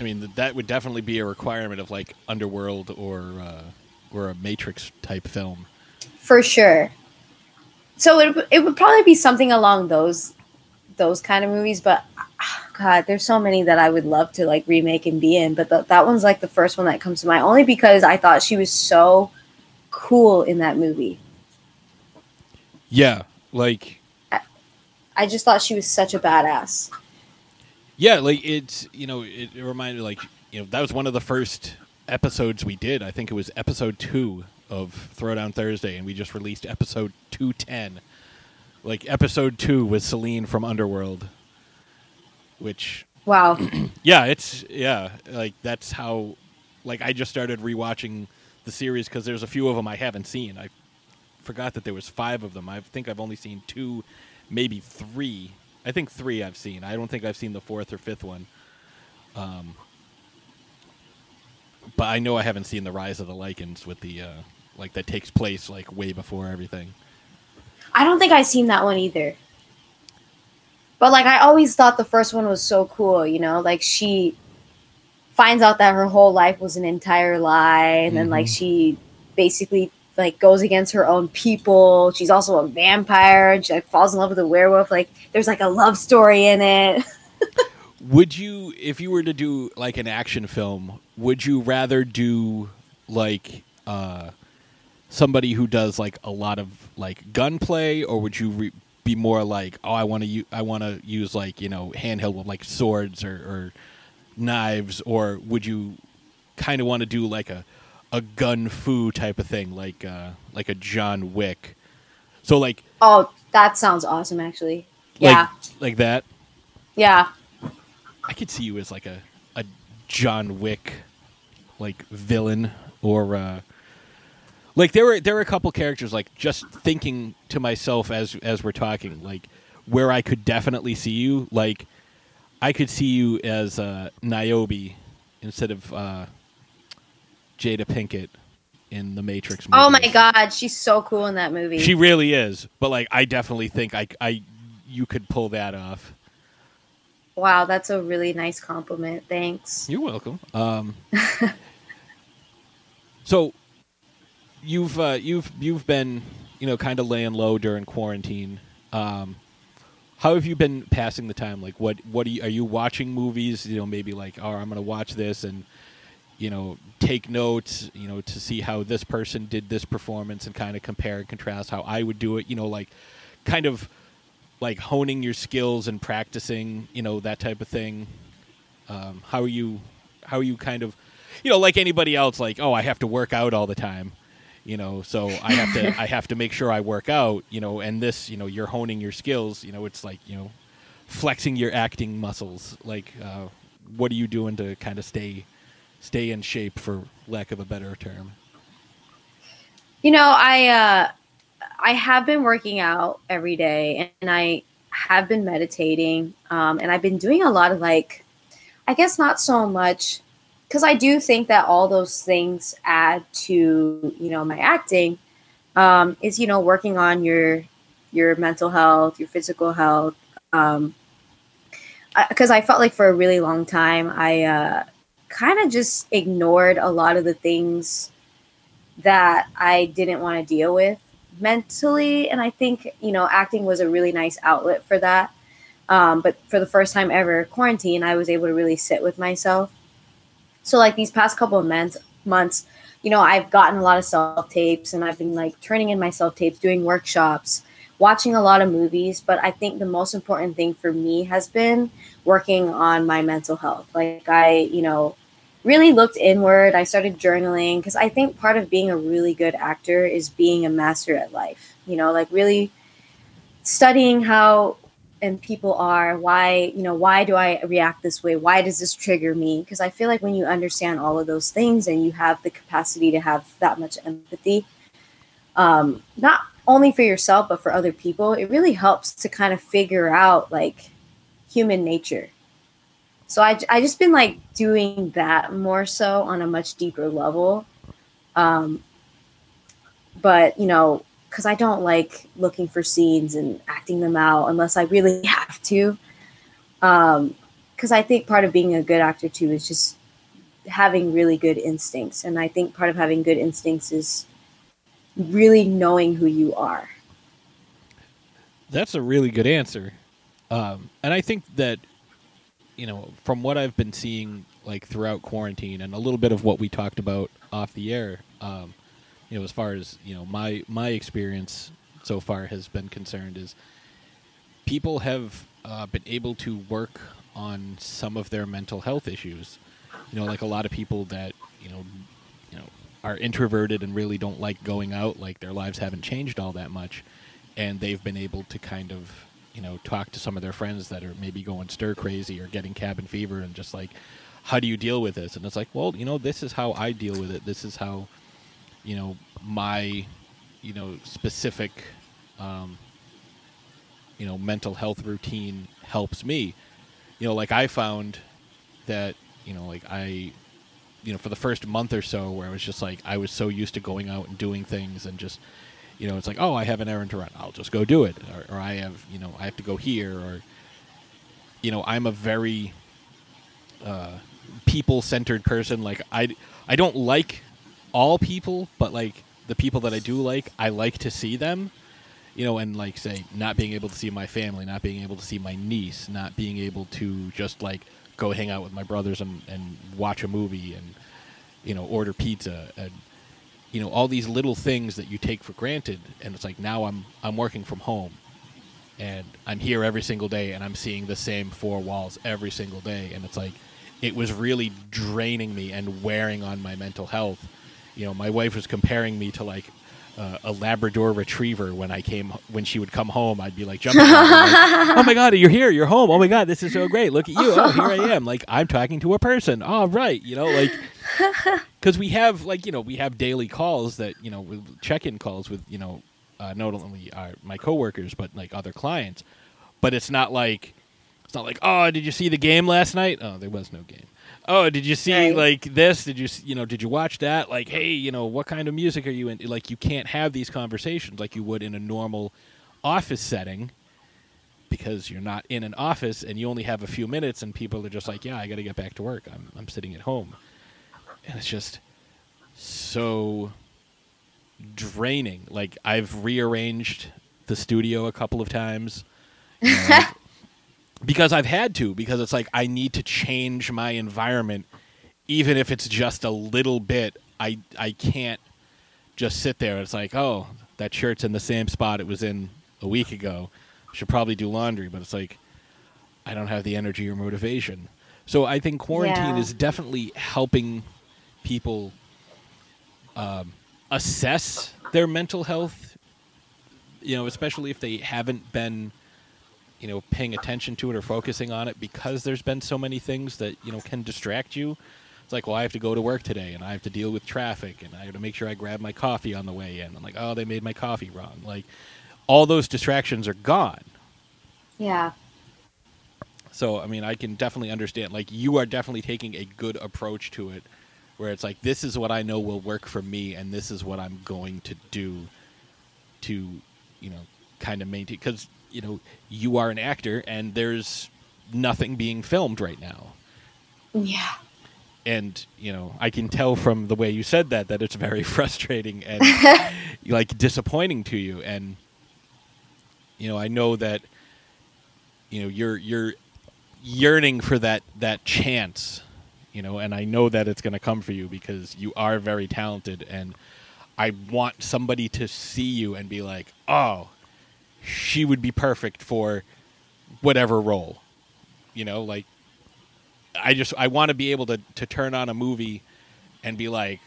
i mean that would definitely be a requirement of like underworld or uh, or a matrix type film for sure. So it it would probably be something along those those kind of movies, but ah, God, there's so many that I would love to like remake and be in. But th- that one's like the first one that comes to mind, only because I thought she was so cool in that movie. yeah like I just thought she was such a badass. Yeah, like it's you know it, it reminded like you know that was one of the first episodes we did. I think it was episode two of Throwdown Thursday, and we just released episode two ten. Like episode two with Selene from Underworld, which Wow. yeah, it's yeah like that's how like I just started rewatching the series because there's a few of them I haven't seen. I forgot that there was five of them. I think I've only seen two, maybe three. I think three I've seen. I don't think I've seen the fourth or fifth one. Um, but I know I haven't seen the Rise of the Lycans with the uh, like that takes place like way before everything. I don't think I've seen that one either. But like I always thought the first one was so cool, you know, like she finds out that her whole life was an entire lie and then like Mhm. she basically like goes against her own people. She's also a vampire and she like falls in love with a werewolf. Like there's like a love story in it. would you if you were to do like an action film would you rather do like uh somebody who does like a lot of like gunplay or would you re- be more like oh i want to u- i want to use like you know handheld like swords or, or knives or would you kind of want to do like a a gun fu type of thing like uh like a john wick so like Oh, that sounds awesome, actually. like Yeah, like that yeah. I could see you as like a a John Wick like villain or uh like there were there were a couple characters like just thinking to myself as as we're talking like where I could definitely see you like I could see you as uh Niobe instead of uh Jada Pinkett in the Matrix movie. Oh my god, she's so cool in that movie. She really is, but like I definitely think I I you could pull that off. wow, that's a really nice compliment. Thanks. You're welcome. Um, so you've uh, you've you've been you know kind of laying low during quarantine. Um, how have you been passing the time? Like, what what are you, are you watching movies? You know, maybe like, oh, I'm going to watch this and you know take notes. You know, to see how this person did this performance and kind of compare and contrast how I would do it. You know, like kind of like honing your skills and practicing. You know, that type of thing. Um, how are you? How are you kind of, you know, like anybody else? Like, oh, I have to work out all the time, you know, so I have to I have to make sure I work out, you know, and this, you know, you're honing your skills, you know, it's like you know, flexing your acting muscles. Like, uh, what are you doing to kind of stay stay in shape, for lack of a better term? You know, I uh I have been working out every day and I have been meditating. Um and I've been doing a lot of like I guess not so much because I do think that all those things add to, you know, my acting. Um, is, you know, working on your your mental health, your physical health. Um because I felt like for a really long time I uh kind of just ignored a lot of the things that I didn't want to deal with mentally. And I think, you know, acting was a really nice outlet for that. Um, but for the first time ever, quarantine, I was able to really sit with myself. So, like these past couple of months, months, you know, I've gotten a lot of self tapes and I've been like turning in my self tapes, doing workshops, watching a lot of movies. But I think the most important thing for me has been working on my mental health. Like, I, you know, really looked inward. I started journaling because I think part of being a really good actor is being a master at life. You know, like really studying how and people are why you know why do i react this way? Why does this trigger me? Because i feel like when you understand all of those things and you have the capacity to have that much empathy um not only for yourself but for other people it really helps to kind of figure out like human nature. So I, I just been like doing that more so on a much deeper level. Um but you know because i don't like looking for scenes and acting them out unless i really have to. Um because i think part of being a good actor too is just having really good instincts and i think part of having good instincts is really knowing who you are. That's a really good answer, um, and I think that you know from what I've been seeing like throughout quarantine and a little bit of what we talked about off the air, um, you know, as far as you know my my experience so far has been concerned is people have uh, been able to work on some of their mental health issues. You know, like a lot of people that you know, you know, are introverted and really don't like going out. Like their lives haven't changed all that much, and they've been able to kind of you know talk to some of their friends that are maybe going stir crazy or getting cabin fever and just like how do you deal with this and it's like well you know this is how i deal with it this is how you know my you know specific um, you know mental health routine helps me. You know like i found that you know like i you know for the first month or so where i was just like i was so used to going out and doing things and just you know it's like oh i have an errand to run. I'll just go do it. Or, or i have you know i have to go here. Or you know i'm a very uh, people centered person. Like i i don't like all people but like the people that i do like i like to see them you know, and like say not being able to see my family, not being able to see my niece, not being able to just like go hang out with my brothers and, and watch a movie and you know order pizza and you know all these little things that you take for granted and it's like now I'm I'm working from home and I'm here every single day and I'm seeing the same four walls every single day and it's like it was really draining me and wearing on my mental health. You know, my wife was comparing me to like uh, a Labrador Retriever when I came when she would come home. I'd be like jumping. like, oh my god, you're here! You're home! Oh my god, this is so great! Look at you! Oh, here I am! Like I'm talking to a person. All oh, right, you know, like because we have like you know we have daily calls that you know check-in calls with you know uh, not only our, my coworkers but like other clients. But it's not like it's not like oh, did you see the game last night? Oh, there was no game oh, did you see right. like this? Did you you know did you watch that? Like, hey, you know, what kind of music are you in? Like, you can't have these conversations like you would in a normal office setting because you're not in an office and you only have a few minutes and people are just like, yeah, I got to get back to work. I'm I'm sitting at home, and it's just so draining. Like I've rearranged the studio a couple of times. You know, because I've had to because it's like I need to change my environment even if it's just a little bit. I I can't just sit there. It's like oh that shirt's in the same spot it was in a week ago. Should probably do laundry but it's like I don't have the energy or motivation. So I think quarantine yeah. is definitely helping people um, assess their mental health you know especially if they haven't been you know paying attention to it or focusing on it because there's been so many things that you know can distract you. It's like well i have to go to work today and i have to deal with traffic and i have to make sure i grab my coffee on the way in. I'm like oh they made my coffee wrong. Like all those distractions are gone. Yeah. So i mean i can definitely understand like you are definitely taking a good approach to it where it's like this is what i know will work for me and this is what i'm going to do to you know kind of maintain because you know you are an actor and there's nothing being filmed right now. Yeah. And you know, I can tell from the way you said that that it's very frustrating and like disappointing to you. And you know, I know that you know you're you're yearning for that that chance. You know, and I know that it's going to come for you because you are very talented, and I want somebody to see you and be like, "Oh, she would be perfect for whatever role. You know, like I just I want to be able to to turn on a movie and be like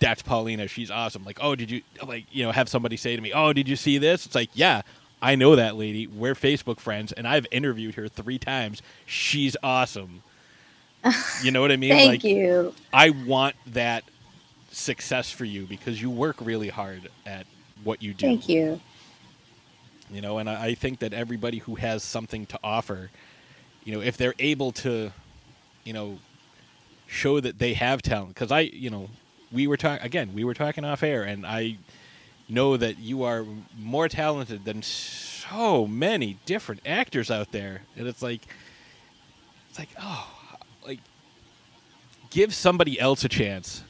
that's Paulina, she's awesome. Like, "Oh, did you like, you know, have somebody say to me, "Oh, did you see this?" It's like, "Yeah, I know that lady. We're Facebook friends and I've interviewed her 3 times. She's awesome." You know what I mean? Thank like, you. I want that success for you because you work really hard at what you do. Thank you you know and I, I think that everybody who has something to offer you know if they're able to you know show that they have talent because i you know we were talking again we were talking off air and i know that you are more talented than so many different actors out there and it's like it's like oh like give somebody else a chance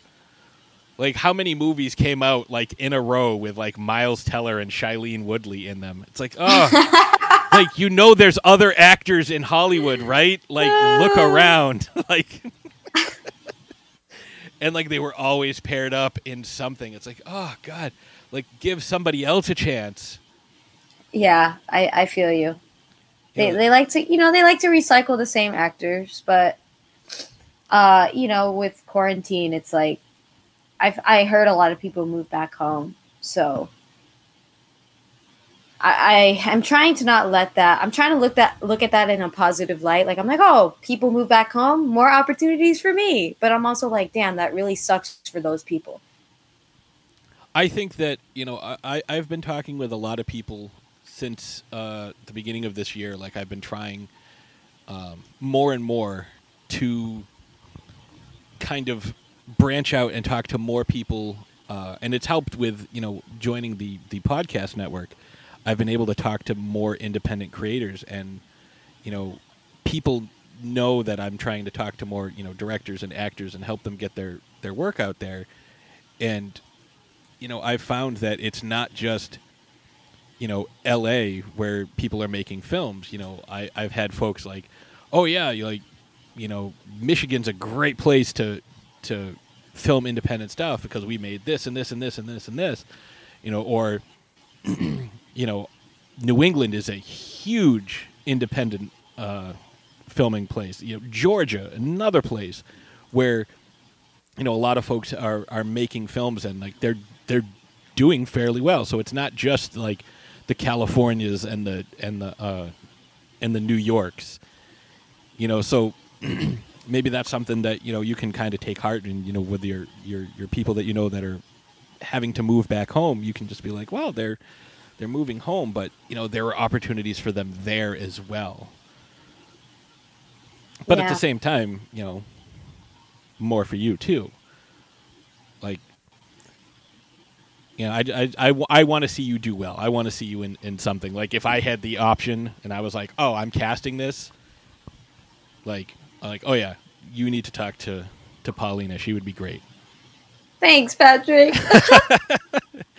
like how many movies came out like in a row with like Miles Teller and Shailene Woodley in them? It's like, oh, like you know, there's other actors in Hollywood, right? Like, look around, like, and like they were always paired up in something. It's like, oh god, like give somebody else a chance. Yeah, I I feel you. They they like to you know they like to recycle the same actors, but uh, you know, with quarantine, it's like I've I heard a lot of people move back home, so I, I am trying to not let that. I'm trying to look that look at that in a positive light. Like I'm like, oh, people move back home, more opportunities for me. But I'm also like, damn, that really sucks for those people. I think that you know I I've been talking with a lot of people since uh, the beginning of this year. Like I've been trying um, more and more to kind of branch out and talk to more people, uh, and it's helped with you know joining the the podcast network. I've been able to talk to more independent creators, and you know, people know that I'm trying to talk to more you know directors and actors and help them get their their work out there, and you know I've found that it's not just you know L.A. where people are making films. You know, I I've had folks like, oh yeah, you like, you know, Michigan's a great place to to film independent stuff because we made this and this and this and this and this, you know, or you know, New England is a huge independent uh, filming place. You know, Georgia, another place where you know a lot of folks are are making films and like they're they're doing fairly well. So it's not just like the Californias and the and the uh, and the New Yorks. You know, so maybe that's something that you know you can kind of take heart and You know, with your your your people that you know that are having to move back home, you can just be like, well, they're they're moving home, but you know there are opportunities for them there as well. But Yeah. at the same time, you know, more for you too. Like, you know, I, I, I, I want to see you do well. I want to see you in, in something. Like, if I had the option and I was like, oh, I'm casting this, like, like, oh yeah, you need to talk to, to Paulina. She would be great. Thanks, Patrick.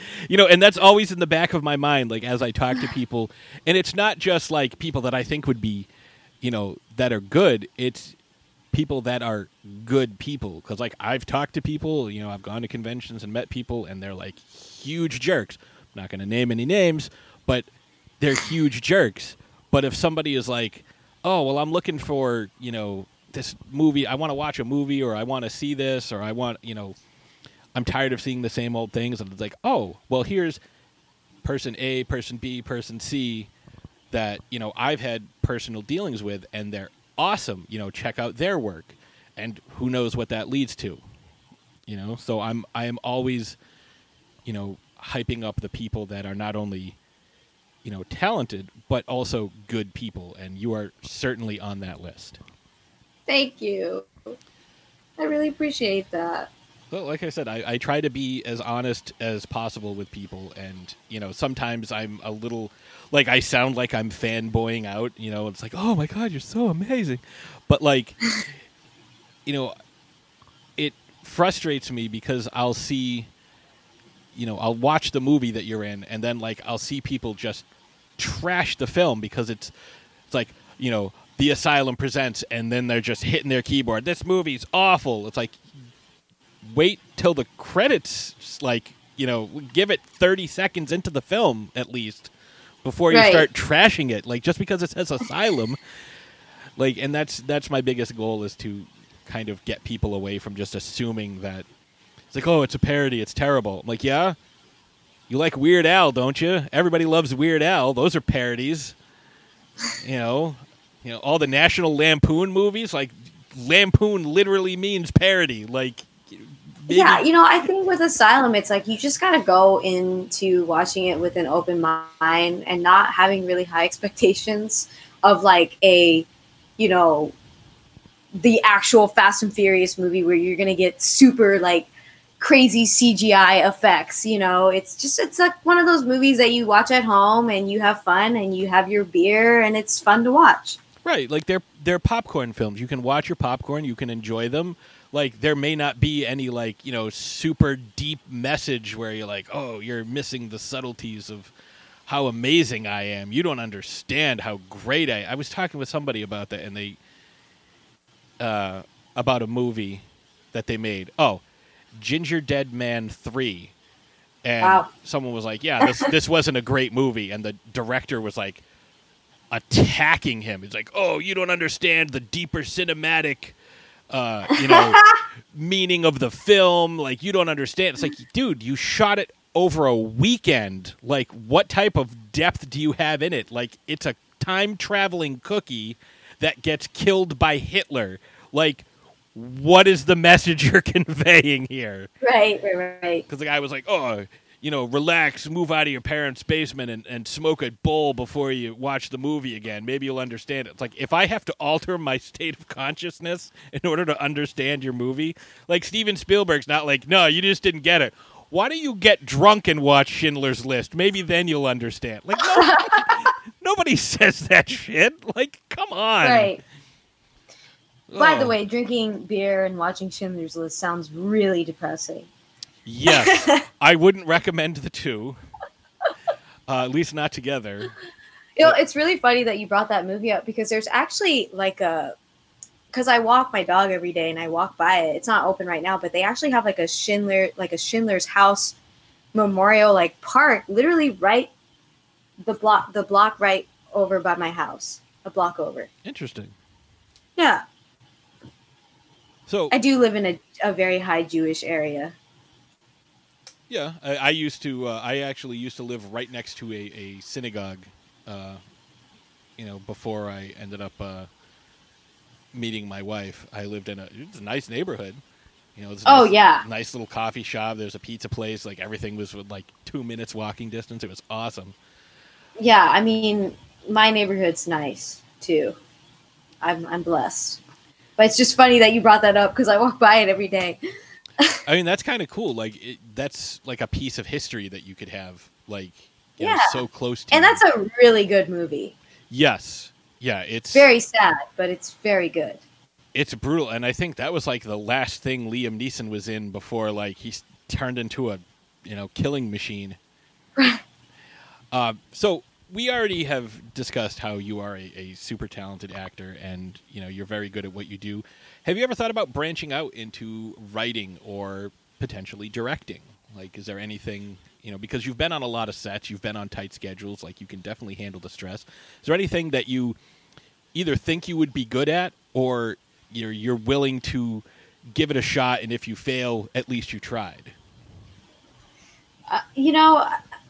you know and that's always in the back of my mind like as i talk to people and it's not just like people that i think would be you know that are good it's people that are good people because like i've talked to people you know i've gone to conventions and met people and they're like huge jerks i'm not going to name any names but they're huge jerks but if somebody is like oh well i'm looking for you know this movie i want to watch a movie or i want to see this or i want you know I'm tired of seeing the same old things. And it's like, oh, well, here's person A, person B, person C that, you know, I've had personal dealings with and they're awesome. You know, check out their work. And who knows what that leads to. You know, so I'm I am always, you know, hyping up the people that are not only, you know, talented, but also good people. And you are certainly on that list. Thank you. I really appreciate that. Well, like I said, I, I try to be as honest as possible with people, and you know, sometimes I'm a little like I sound like I'm fanboying out. You know, it's like, oh my god, you're so amazing, but like, you know, it frustrates me because I'll see, you know, I'll watch the movie that you're in, and then like I'll see people just trash the film because it's it's like you know the asylum presents and then they're just hitting their keyboard. This movie's awful. It's like wait till the credits like you know give it 30 seconds into the film at least before you Right. start trashing it like just because it says asylum. Like and that's that's my biggest goal is to kind of get people away from just assuming that it's like oh it's a parody it's terrible. I'm like yeah. You like weird al don't you? Everybody loves weird al. Those are parodies. You know you know all the national lampoon movies like lampoon literally means parody like maybe- Yeah, you know, I think with Asylum, it's like you just got to go into watching it with an open mind and not having really high expectations of like a, you know, the actual Fast and Furious movie where you're to get super like crazy CGI effects. You know, it's just, it's like one of those movies that you watch at home and you have fun and you have your beer and it's fun to watch. Right, like they're they're popcorn films. You can watch your popcorn, you can enjoy them. Like there may not be any like, you know, super deep message where you're like, "Oh, you're missing the subtleties of how amazing I am. You don't understand how great I." I was talking with somebody about that and they uh about a movie that they made. Oh, Gingerdead Man 3. And Wow. someone was like, "Yeah, this this wasn't a great movie." And the director was like, attacking him. He's like, oh, you don't understand the deeper cinematic, uh, you know, meaning of the film. Like, you don't understand. It's like, dude, you shot it over a weekend. Like, what type of depth do you have in it? Like, it's a time traveling cookie that gets killed by Hitler. Like, what is the message you're conveying here? Right, right, right. Because the guy was like, oh, you know, relax, move out of your parents' basement and, and smoke a bowl before you watch the movie again. Maybe you'll understand it. It's like, if I have to alter my state of consciousness in order to understand your movie, like Steven Spielberg's not like, no, you just didn't get it. Why don't you get drunk and watch Schindler's List? Maybe then you'll understand. Like, no, nobody says that shit. Like, come on. Right. By the way, drinking beer and watching Schindler's List sounds really depressing. Yes, I wouldn't recommend the two. uh, at least not together. You know, it's really funny that you brought that movie up because there's actually like a because I walk my dog every day and I walk by it. It's not open right now, but they actually have like a Schindler like a Schindler's House memorial like park literally right the block the block right over by my house a block over Interesting. yeah So i do live in a, a very high jewish area yeah, I, I used to. Uh, I actually used to live right next to a, a synagogue. Uh, you know, before I ended up uh, meeting my wife, I lived in a, it's a nice neighborhood. You know, it's Oh, nice, yeah. nice little coffee shop. There's a pizza place. Like everything was with like two minutes walking distance. It was awesome. yeah i mean my neighborhood's nice too i'm, I'm blessed but it's just funny that you brought that up because i walk by it every day I mean, that's kind of cool. Like it, that's like a piece of history that you could have. Like you know, Yeah. so close to. and you. that's a really good movie yes, yeah. It's very sad but it's very good it's brutal and i think that was like the last thing liam neeson was in before like he turned into a you know killing machine uh, so we already have discussed how you are a, a super talented actor and you know you're very good at what you do have you ever thought about branching out into writing or potentially directing? Like is there anything you know because you've been on a lot of sets you've been on tight schedules like you can definitely handle the stress. Is there anything that you either think you would be good at or you're you're willing to give it a shot and if you fail at least you tried? Uh, you know,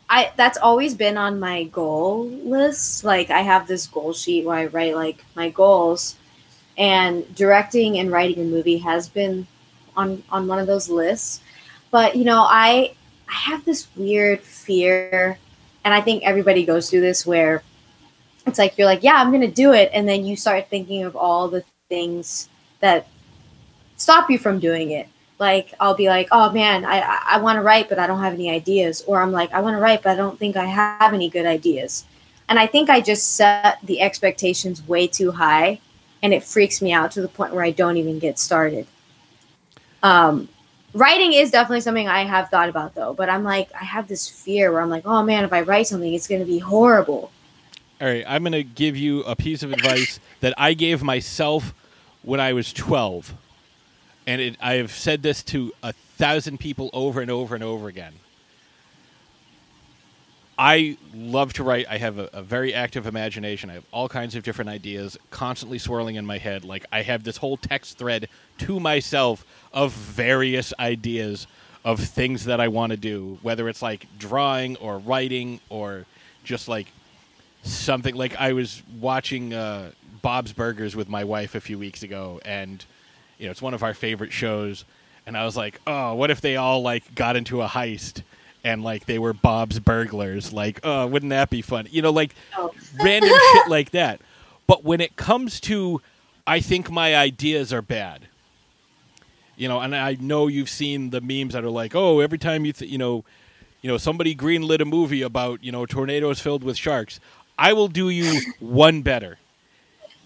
I that's always been on my goal list. Like I have this goal sheet where I write like my goals, and directing and writing a movie has been on on one of those lists. But you know, I I have this weird fear, and I think everybody goes through this where it's like you're like, yeah, I'm gonna do it, and then you start thinking of all the things that stop you from doing it. Like I'll be like, oh man, I I, want to write, but I don't have any ideas, or I'm like, I want to write, but I don't think I have any good ideas, and I think I just set the expectations way too high, and it freaks me out to the point where I don't even get started. Um, writing is definitely something I have thought about though, but I'm like, I have this fear where I'm like, oh man, if I write something, it's going to be horrible. all right i'm going to give you a piece of advice that i gave myself when i was 12 and it, i have said this to a thousand people over and over and over again I love to write. I have a, a very active imagination. I have all kinds of different ideas constantly swirling in my head. Like I have this whole text thread to myself of various ideas of things that I want to do, whether it's like drawing or writing or just like something. Like I was watching uh, Bob's Burgers with my wife a few weeks ago, and you know it's one of our favorite shows. And I was like, oh, what if they all like got into a heist? And like they were Bob's burglars. Like, oh, wouldn't that be fun? You know, like Oh. random shit like that. But when it comes to, I think my ideas are bad. You know, and I know you've seen the memes that are like, oh, every time you, th- you know, you know, somebody greenlit a movie about you know tornadoes filled with sharks. I will do you one better.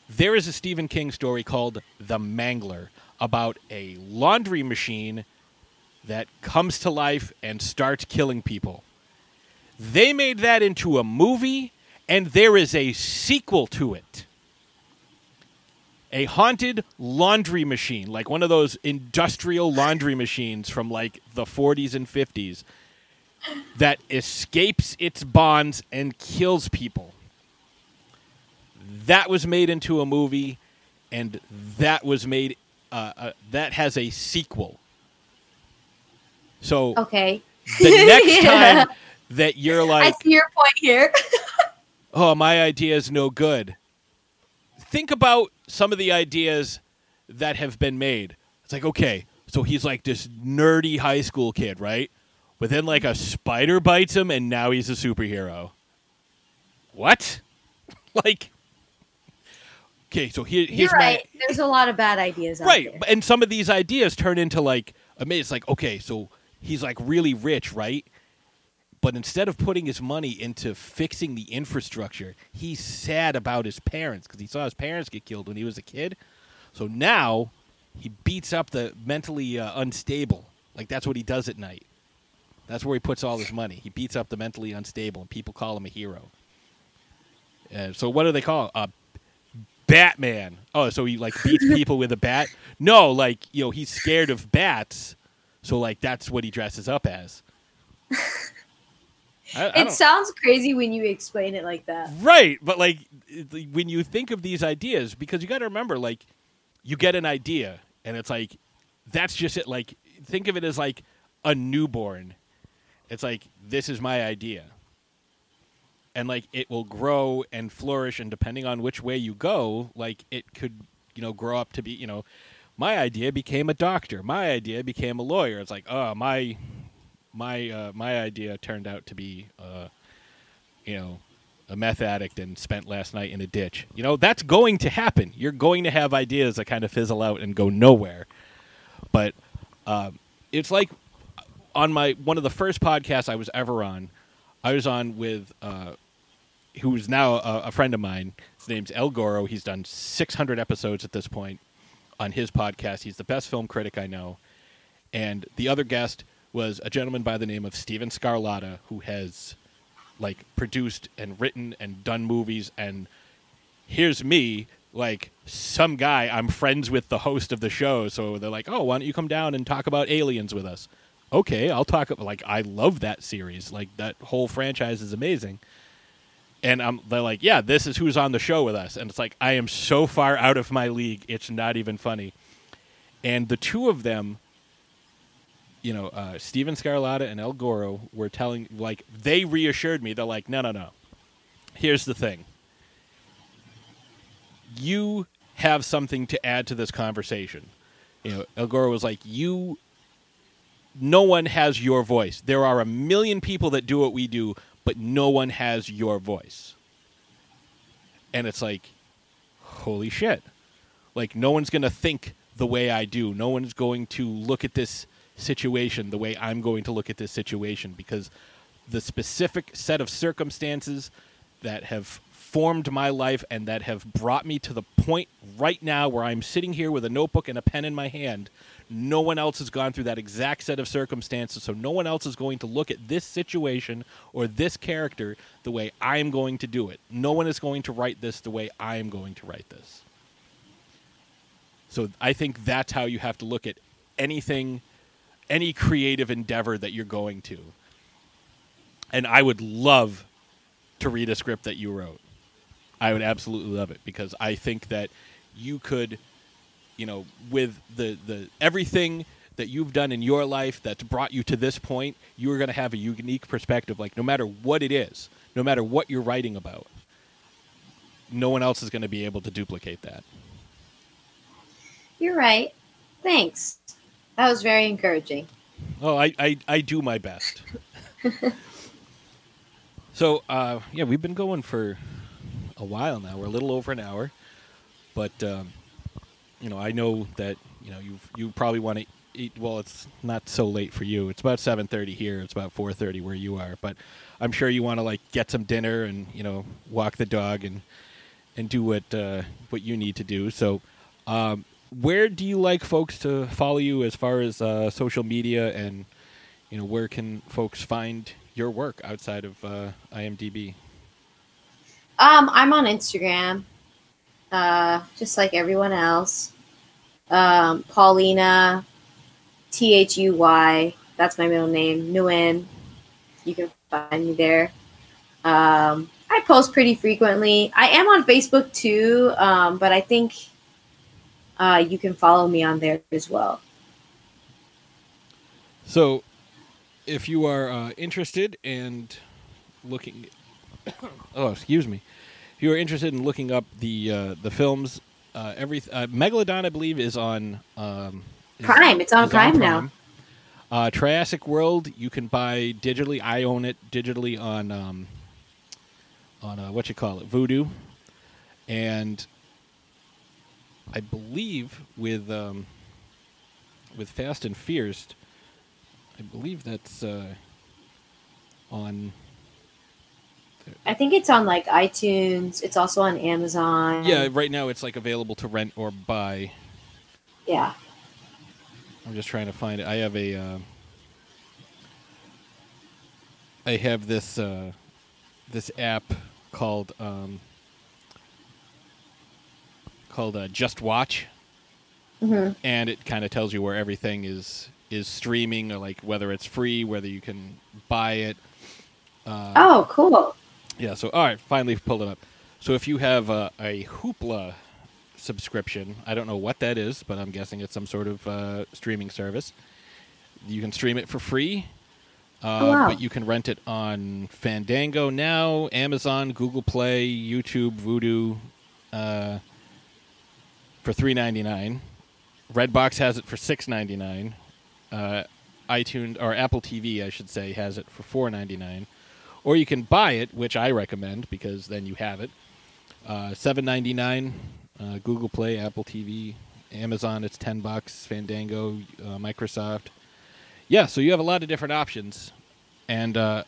There is a Stephen King story called The Mangler about a laundry machine that comes to life and starts killing people. They made that into a movie, and there is a sequel to it. A haunted laundry machine, like one of those industrial laundry machines from like the 40s and 50s, that escapes its bonds and kills people. That was made into a movie, and that was made. Uh, uh, that has a sequel. So Okay. the next Yeah. time that you're like, I see your point here. oh, my idea is no good, think about some of the ideas that have been made. It's like, okay, so he's like this nerdy high school kid, right? But then, like, a spider bites him, and now he's a superhero. What? like, okay, so here, You're here's right. my There's a lot of bad ideas out right there. and some of these ideas turn into like amazing it's like okay so he's like really rich right but instead of putting his money into fixing the infrastructure he's sad about his parents because he saw his parents get killed when he was a kid so now he beats up the mentally uh, unstable like that's what he does at night That's where he puts all his money. He beats up the mentally unstable, and people call him a hero. And so, what do they call? A Batman. Oh, so he like beats people with a bat? No, like you know, he's scared of bats, so like that's what he dresses up as. I, I It don't- sounds crazy when you explain it like that. Right, but like when you think of these ideas, because you got to remember, like you get an idea, and it's like that's just it. Like think of it as like a newborn. It's like this is my idea, and like it will grow and flourish, and depending on which way you go, like it could, you know, grow up to be, you know, my idea became a doctor, my idea became a lawyer. It's like, oh, my my uh, my idea turned out to be. Uh, you know, a meth addict and spent last night in a ditch. You know, that's going to happen. You're going to have ideas that kind of fizzle out and go nowhere. But um, it's like on my one of the first podcasts I was ever on, I was on with uh, who's now a, a friend of mine. His name's El Goro. He's done 600 episodes at this point on his podcast. He's the best film critic I know. And the other guest was a gentleman by the name of Steven Scarlatta, who has like produced and written and done movies. And here's me like some guy i'm friends with the host of the show. So they're like oh why don't you come down and talk about aliens with us? Okay i'll talk like i love that series. Like that whole franchise is amazing and I'm, they're like yeah this is who's on the show with us and it's like i am so far out of my league it's not even funny and the two of them you know, uh, Steven Scarlatta and El Goro were telling, like, they reassured me. They're like, no, no, no. Here's the thing. You have something to add to this conversation. You know, El Goro was like, you. No one has your voice. There are a million people that do what we do, but no one has your voice. And it's like, holy shit. Like, no one's going to think the way I do. No one's going to look at this situation the way I'm going to look at this situation because the specific set of circumstances that have formed my life and that have brought me to the point right now where I'm sitting here with a notebook and a pen in my hand. No one else has gone through that exact set of circumstances, so no one else is going to look at this situation or this character the way I'm going to do it. No one is going to write this the way I am going to write this. So I think that's how you have to look at anything, any creative endeavor that you're going to. And I would love to read a script that you wrote. I would absolutely love it because I think that you could, you know, with the the everything that you've done in your life that's brought you to this point, you are going to have a unique perspective. Like no matter what it is, no matter what you're writing about, no one else is going to be able to duplicate that. You're right. Thanks. That was very encouraging. Oh, I, I, I do my best. so, uh, yeah, we've been going for a while now. We're a little over an hour, but um, you know, I know that you know you you probably want to eat. Well, it's not so late for you. It's about seven thirty here. It's about four thirty where you are. But I'm sure you want to like get some dinner and you know walk the dog and and do what uh, what you need to do. So. Um, where do you like folks to follow you as far as uh, social media and you know where can folks find your work outside of uh, IMDb? Um, I'm on Instagram, uh, just like everyone else. Um, Paulina, T H U Y. That's my middle name. Nguyen. You can find me there. Um, I post pretty frequently. I am on Facebook too, um, but I think uh, you can follow me on there as well. So, if you are uh, interested and looking, oh, excuse me, if you are interested in looking up the uh, the films, uh, every uh, Megalodon, I believe, is on um, is- Prime. It's on is Prime now. Uh, Triassic World, you can buy digitally. I own it digitally on um, on uh, what you call it, Vudu, and I believe with um, with Fast and Fierce, I believe that's uh, on. I think it's on like iTunes. It's also on Amazon. Yeah, right now it's like available to rent or buy. Yeah. I'm just trying to find it. I have a uh, I have this uh, this app called um, called uh, Just Watch, Mhm. and it kind of tells you where everything is is streaming, or like whether it's free, whether you can buy it. Uh, Oh, cool. Yeah. So all right, finally pulled it up. So if you have a, a Hoopla subscription, I don't know what that is, but I'm guessing it's some sort of uh, streaming service. You can stream it for free, uh, Oh, wow. but you can rent it on Fandango now, Amazon, Google Play, YouTube, Vudu, uh, for three ninety nine. Redbox has it for six ninety nine. Uh, iTunes or Apple TV, I should say, has it for four ninety nine or you can buy it, which I recommend because then you have it. Uh, Seven ninety nine, uh, Google Play, Apple TV, Amazon. It's ten bucks. Fandango, uh, Microsoft. Yeah, so you have a lot of different options, and uh,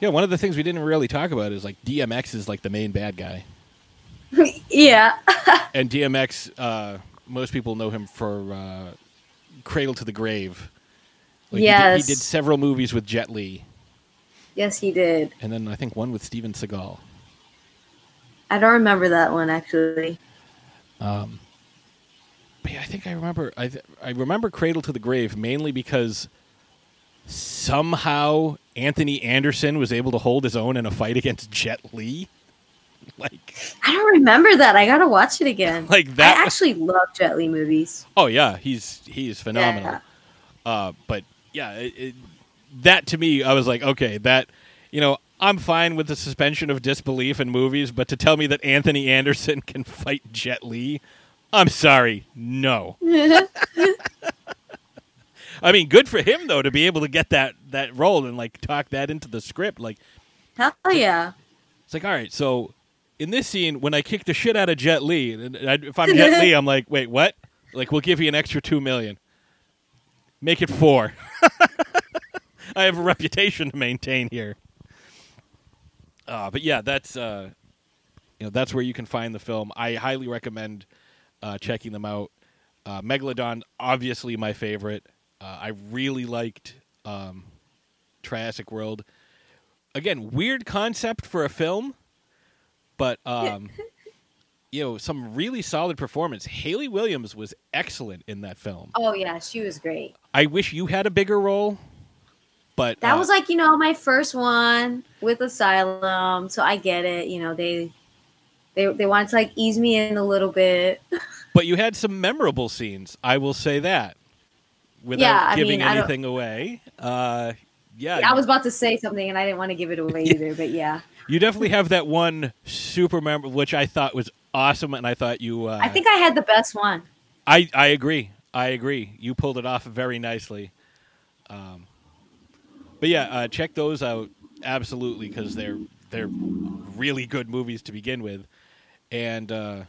yeah, one of the things we didn't really talk about is like DMX is like the main bad guy, yeah. and DMX. Uh, most people know him for uh, Cradle to the Grave. Like, he did- Yes. he did several movies with Jet Li, yes, he did. and then I think one with Steven Seagal. I don't remember that one actually. Um, but yeah, I think I remember. I th- I remember Cradle to the Grave mainly because somehow Anthony Anderson was able to hold his own in a fight against Jet Li. Like, I don't remember that. I gotta watch it again. like that. I was- actually love Jet Li movies. oh yeah, he's he's phenomenal. Uh, but yeah, it, it, that to me, I was like, okay, that you know, I'm fine with the suspension of disbelief in movies, but to tell me that Anthony Anderson can fight Jet Li, I'm sorry, no. I mean, good for him though to be able to get that that role and like talk that into the script. Like Hell yeah. it's like, all right, so in this scene, when I kick the shit out of Jet Li, and I, if I'm Jet Li, I'm like, wait, what? Like, we'll give you an extra two million. Make it four. I have a reputation to maintain here. Uh, but yeah, that's uh, you know that's where you can find the film. I highly recommend uh, checking them out. Uh, Megalodon, obviously my favorite. Uh, I really liked um, Triassic World. Again, weird concept for a film, but um, you know some really solid performance. Haley Williams was excellent in that film. Oh yeah, she was great. I wish you had a bigger role, but That uh, was like, you know, my first one with Asylum, so I get it. You know, they they they wanted to like ease me in a little bit. But you had some memorable scenes. I will say that, without Yeah, giving mean, anything away. Uh, yeah, I was about to say something and I didn't want to give it away either, but yeah. you definitely have that one super memorable, which I thought was awesome, and I thought you. Uh, I think I had the best one. I I agree. I agree. You pulled it off very nicely. Um, but yeah, uh, check those out absolutely because they're they're really good movies to begin with, and uh,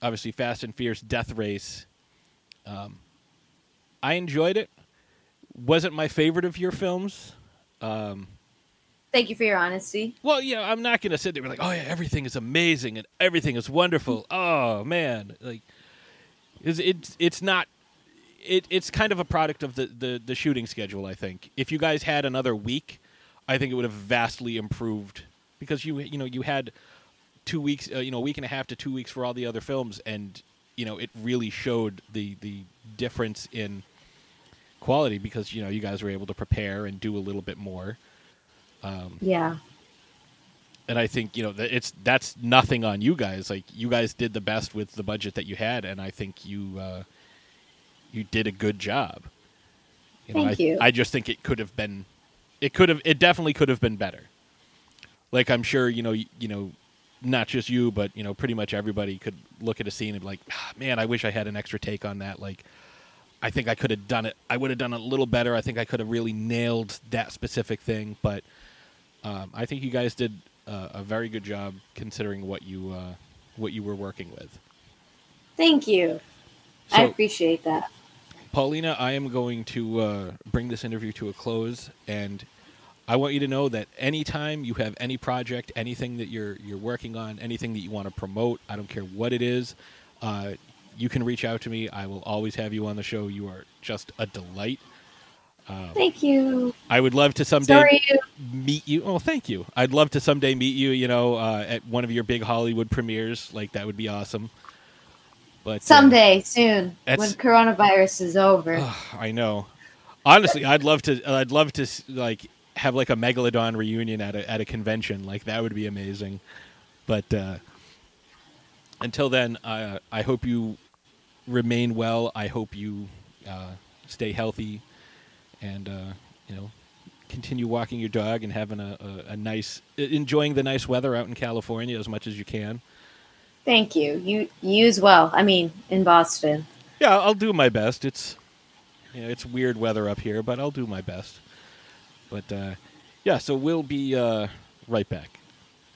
obviously Fast and Fierce Death Race. Um, I enjoyed it. Wasn't my favorite of your films. Um, Thank you for your honesty. well, yeah, I'm not gonna sit there and be like, oh yeah, everything is amazing and everything is wonderful. Oh man, like it's it's it's not. It it's kind of a product of the, the the shooting schedule. I think if you guys had another week, I think it would have vastly improved because you you know you had two weeks, uh, you know, a week and a half to two weeks for all the other films, and you know it really showed the the difference in quality because you know you guys were able to prepare and do a little bit more. Um, Yeah. and I think you know it's that's nothing on you guys. Like you guys did the best with the budget that you had, and I think you uh, you did a good job. You know, Thank I, you. I just think it could have been, it could have, it definitely could have been better. Like I'm sure you know, you, you know, not just you, but you know, pretty much everybody could look at a scene and be like, "Ah, man, I wish I had an extra take on that. Like, I think I could have done it. I would have done it a little better. I think I could have really nailed that specific thing, but um, I think you guys did uh, a very good job considering what you uh, what you were working with. Thank you. I appreciate that. Paulina, I am going to uh, bring this interview to a close, and I want you to know that anytime you have any project, anything that you're you're working on, anything that you want to promote, I don't care what it is, uh, you can reach out to me. I will always have you on the show. You are just a delight. Um, Thank you. I would love to someday Sorry. meet you. Oh, thank you. I'd love to someday meet you. You know, uh, at one of your big Hollywood premieres. Like that would be awesome. But uh, Someday, soon, when coronavirus is over. ugh, I know. Honestly, I'd love to. I'd love to like have like a megalodon reunion at a at a convention. Like that would be amazing. But uh, until then, uh, I hope you remain well. I hope you uh, stay healthy, and uh, you know, continue walking your dog and having a, a, a nice, enjoying the nice weather out in California as much as you can. Thank you. You you as well. I mean, in Boston. Yeah, I'll do my best. It's you know, it's weird weather up here, but I'll do my best. But uh, yeah, so we'll be uh, right back.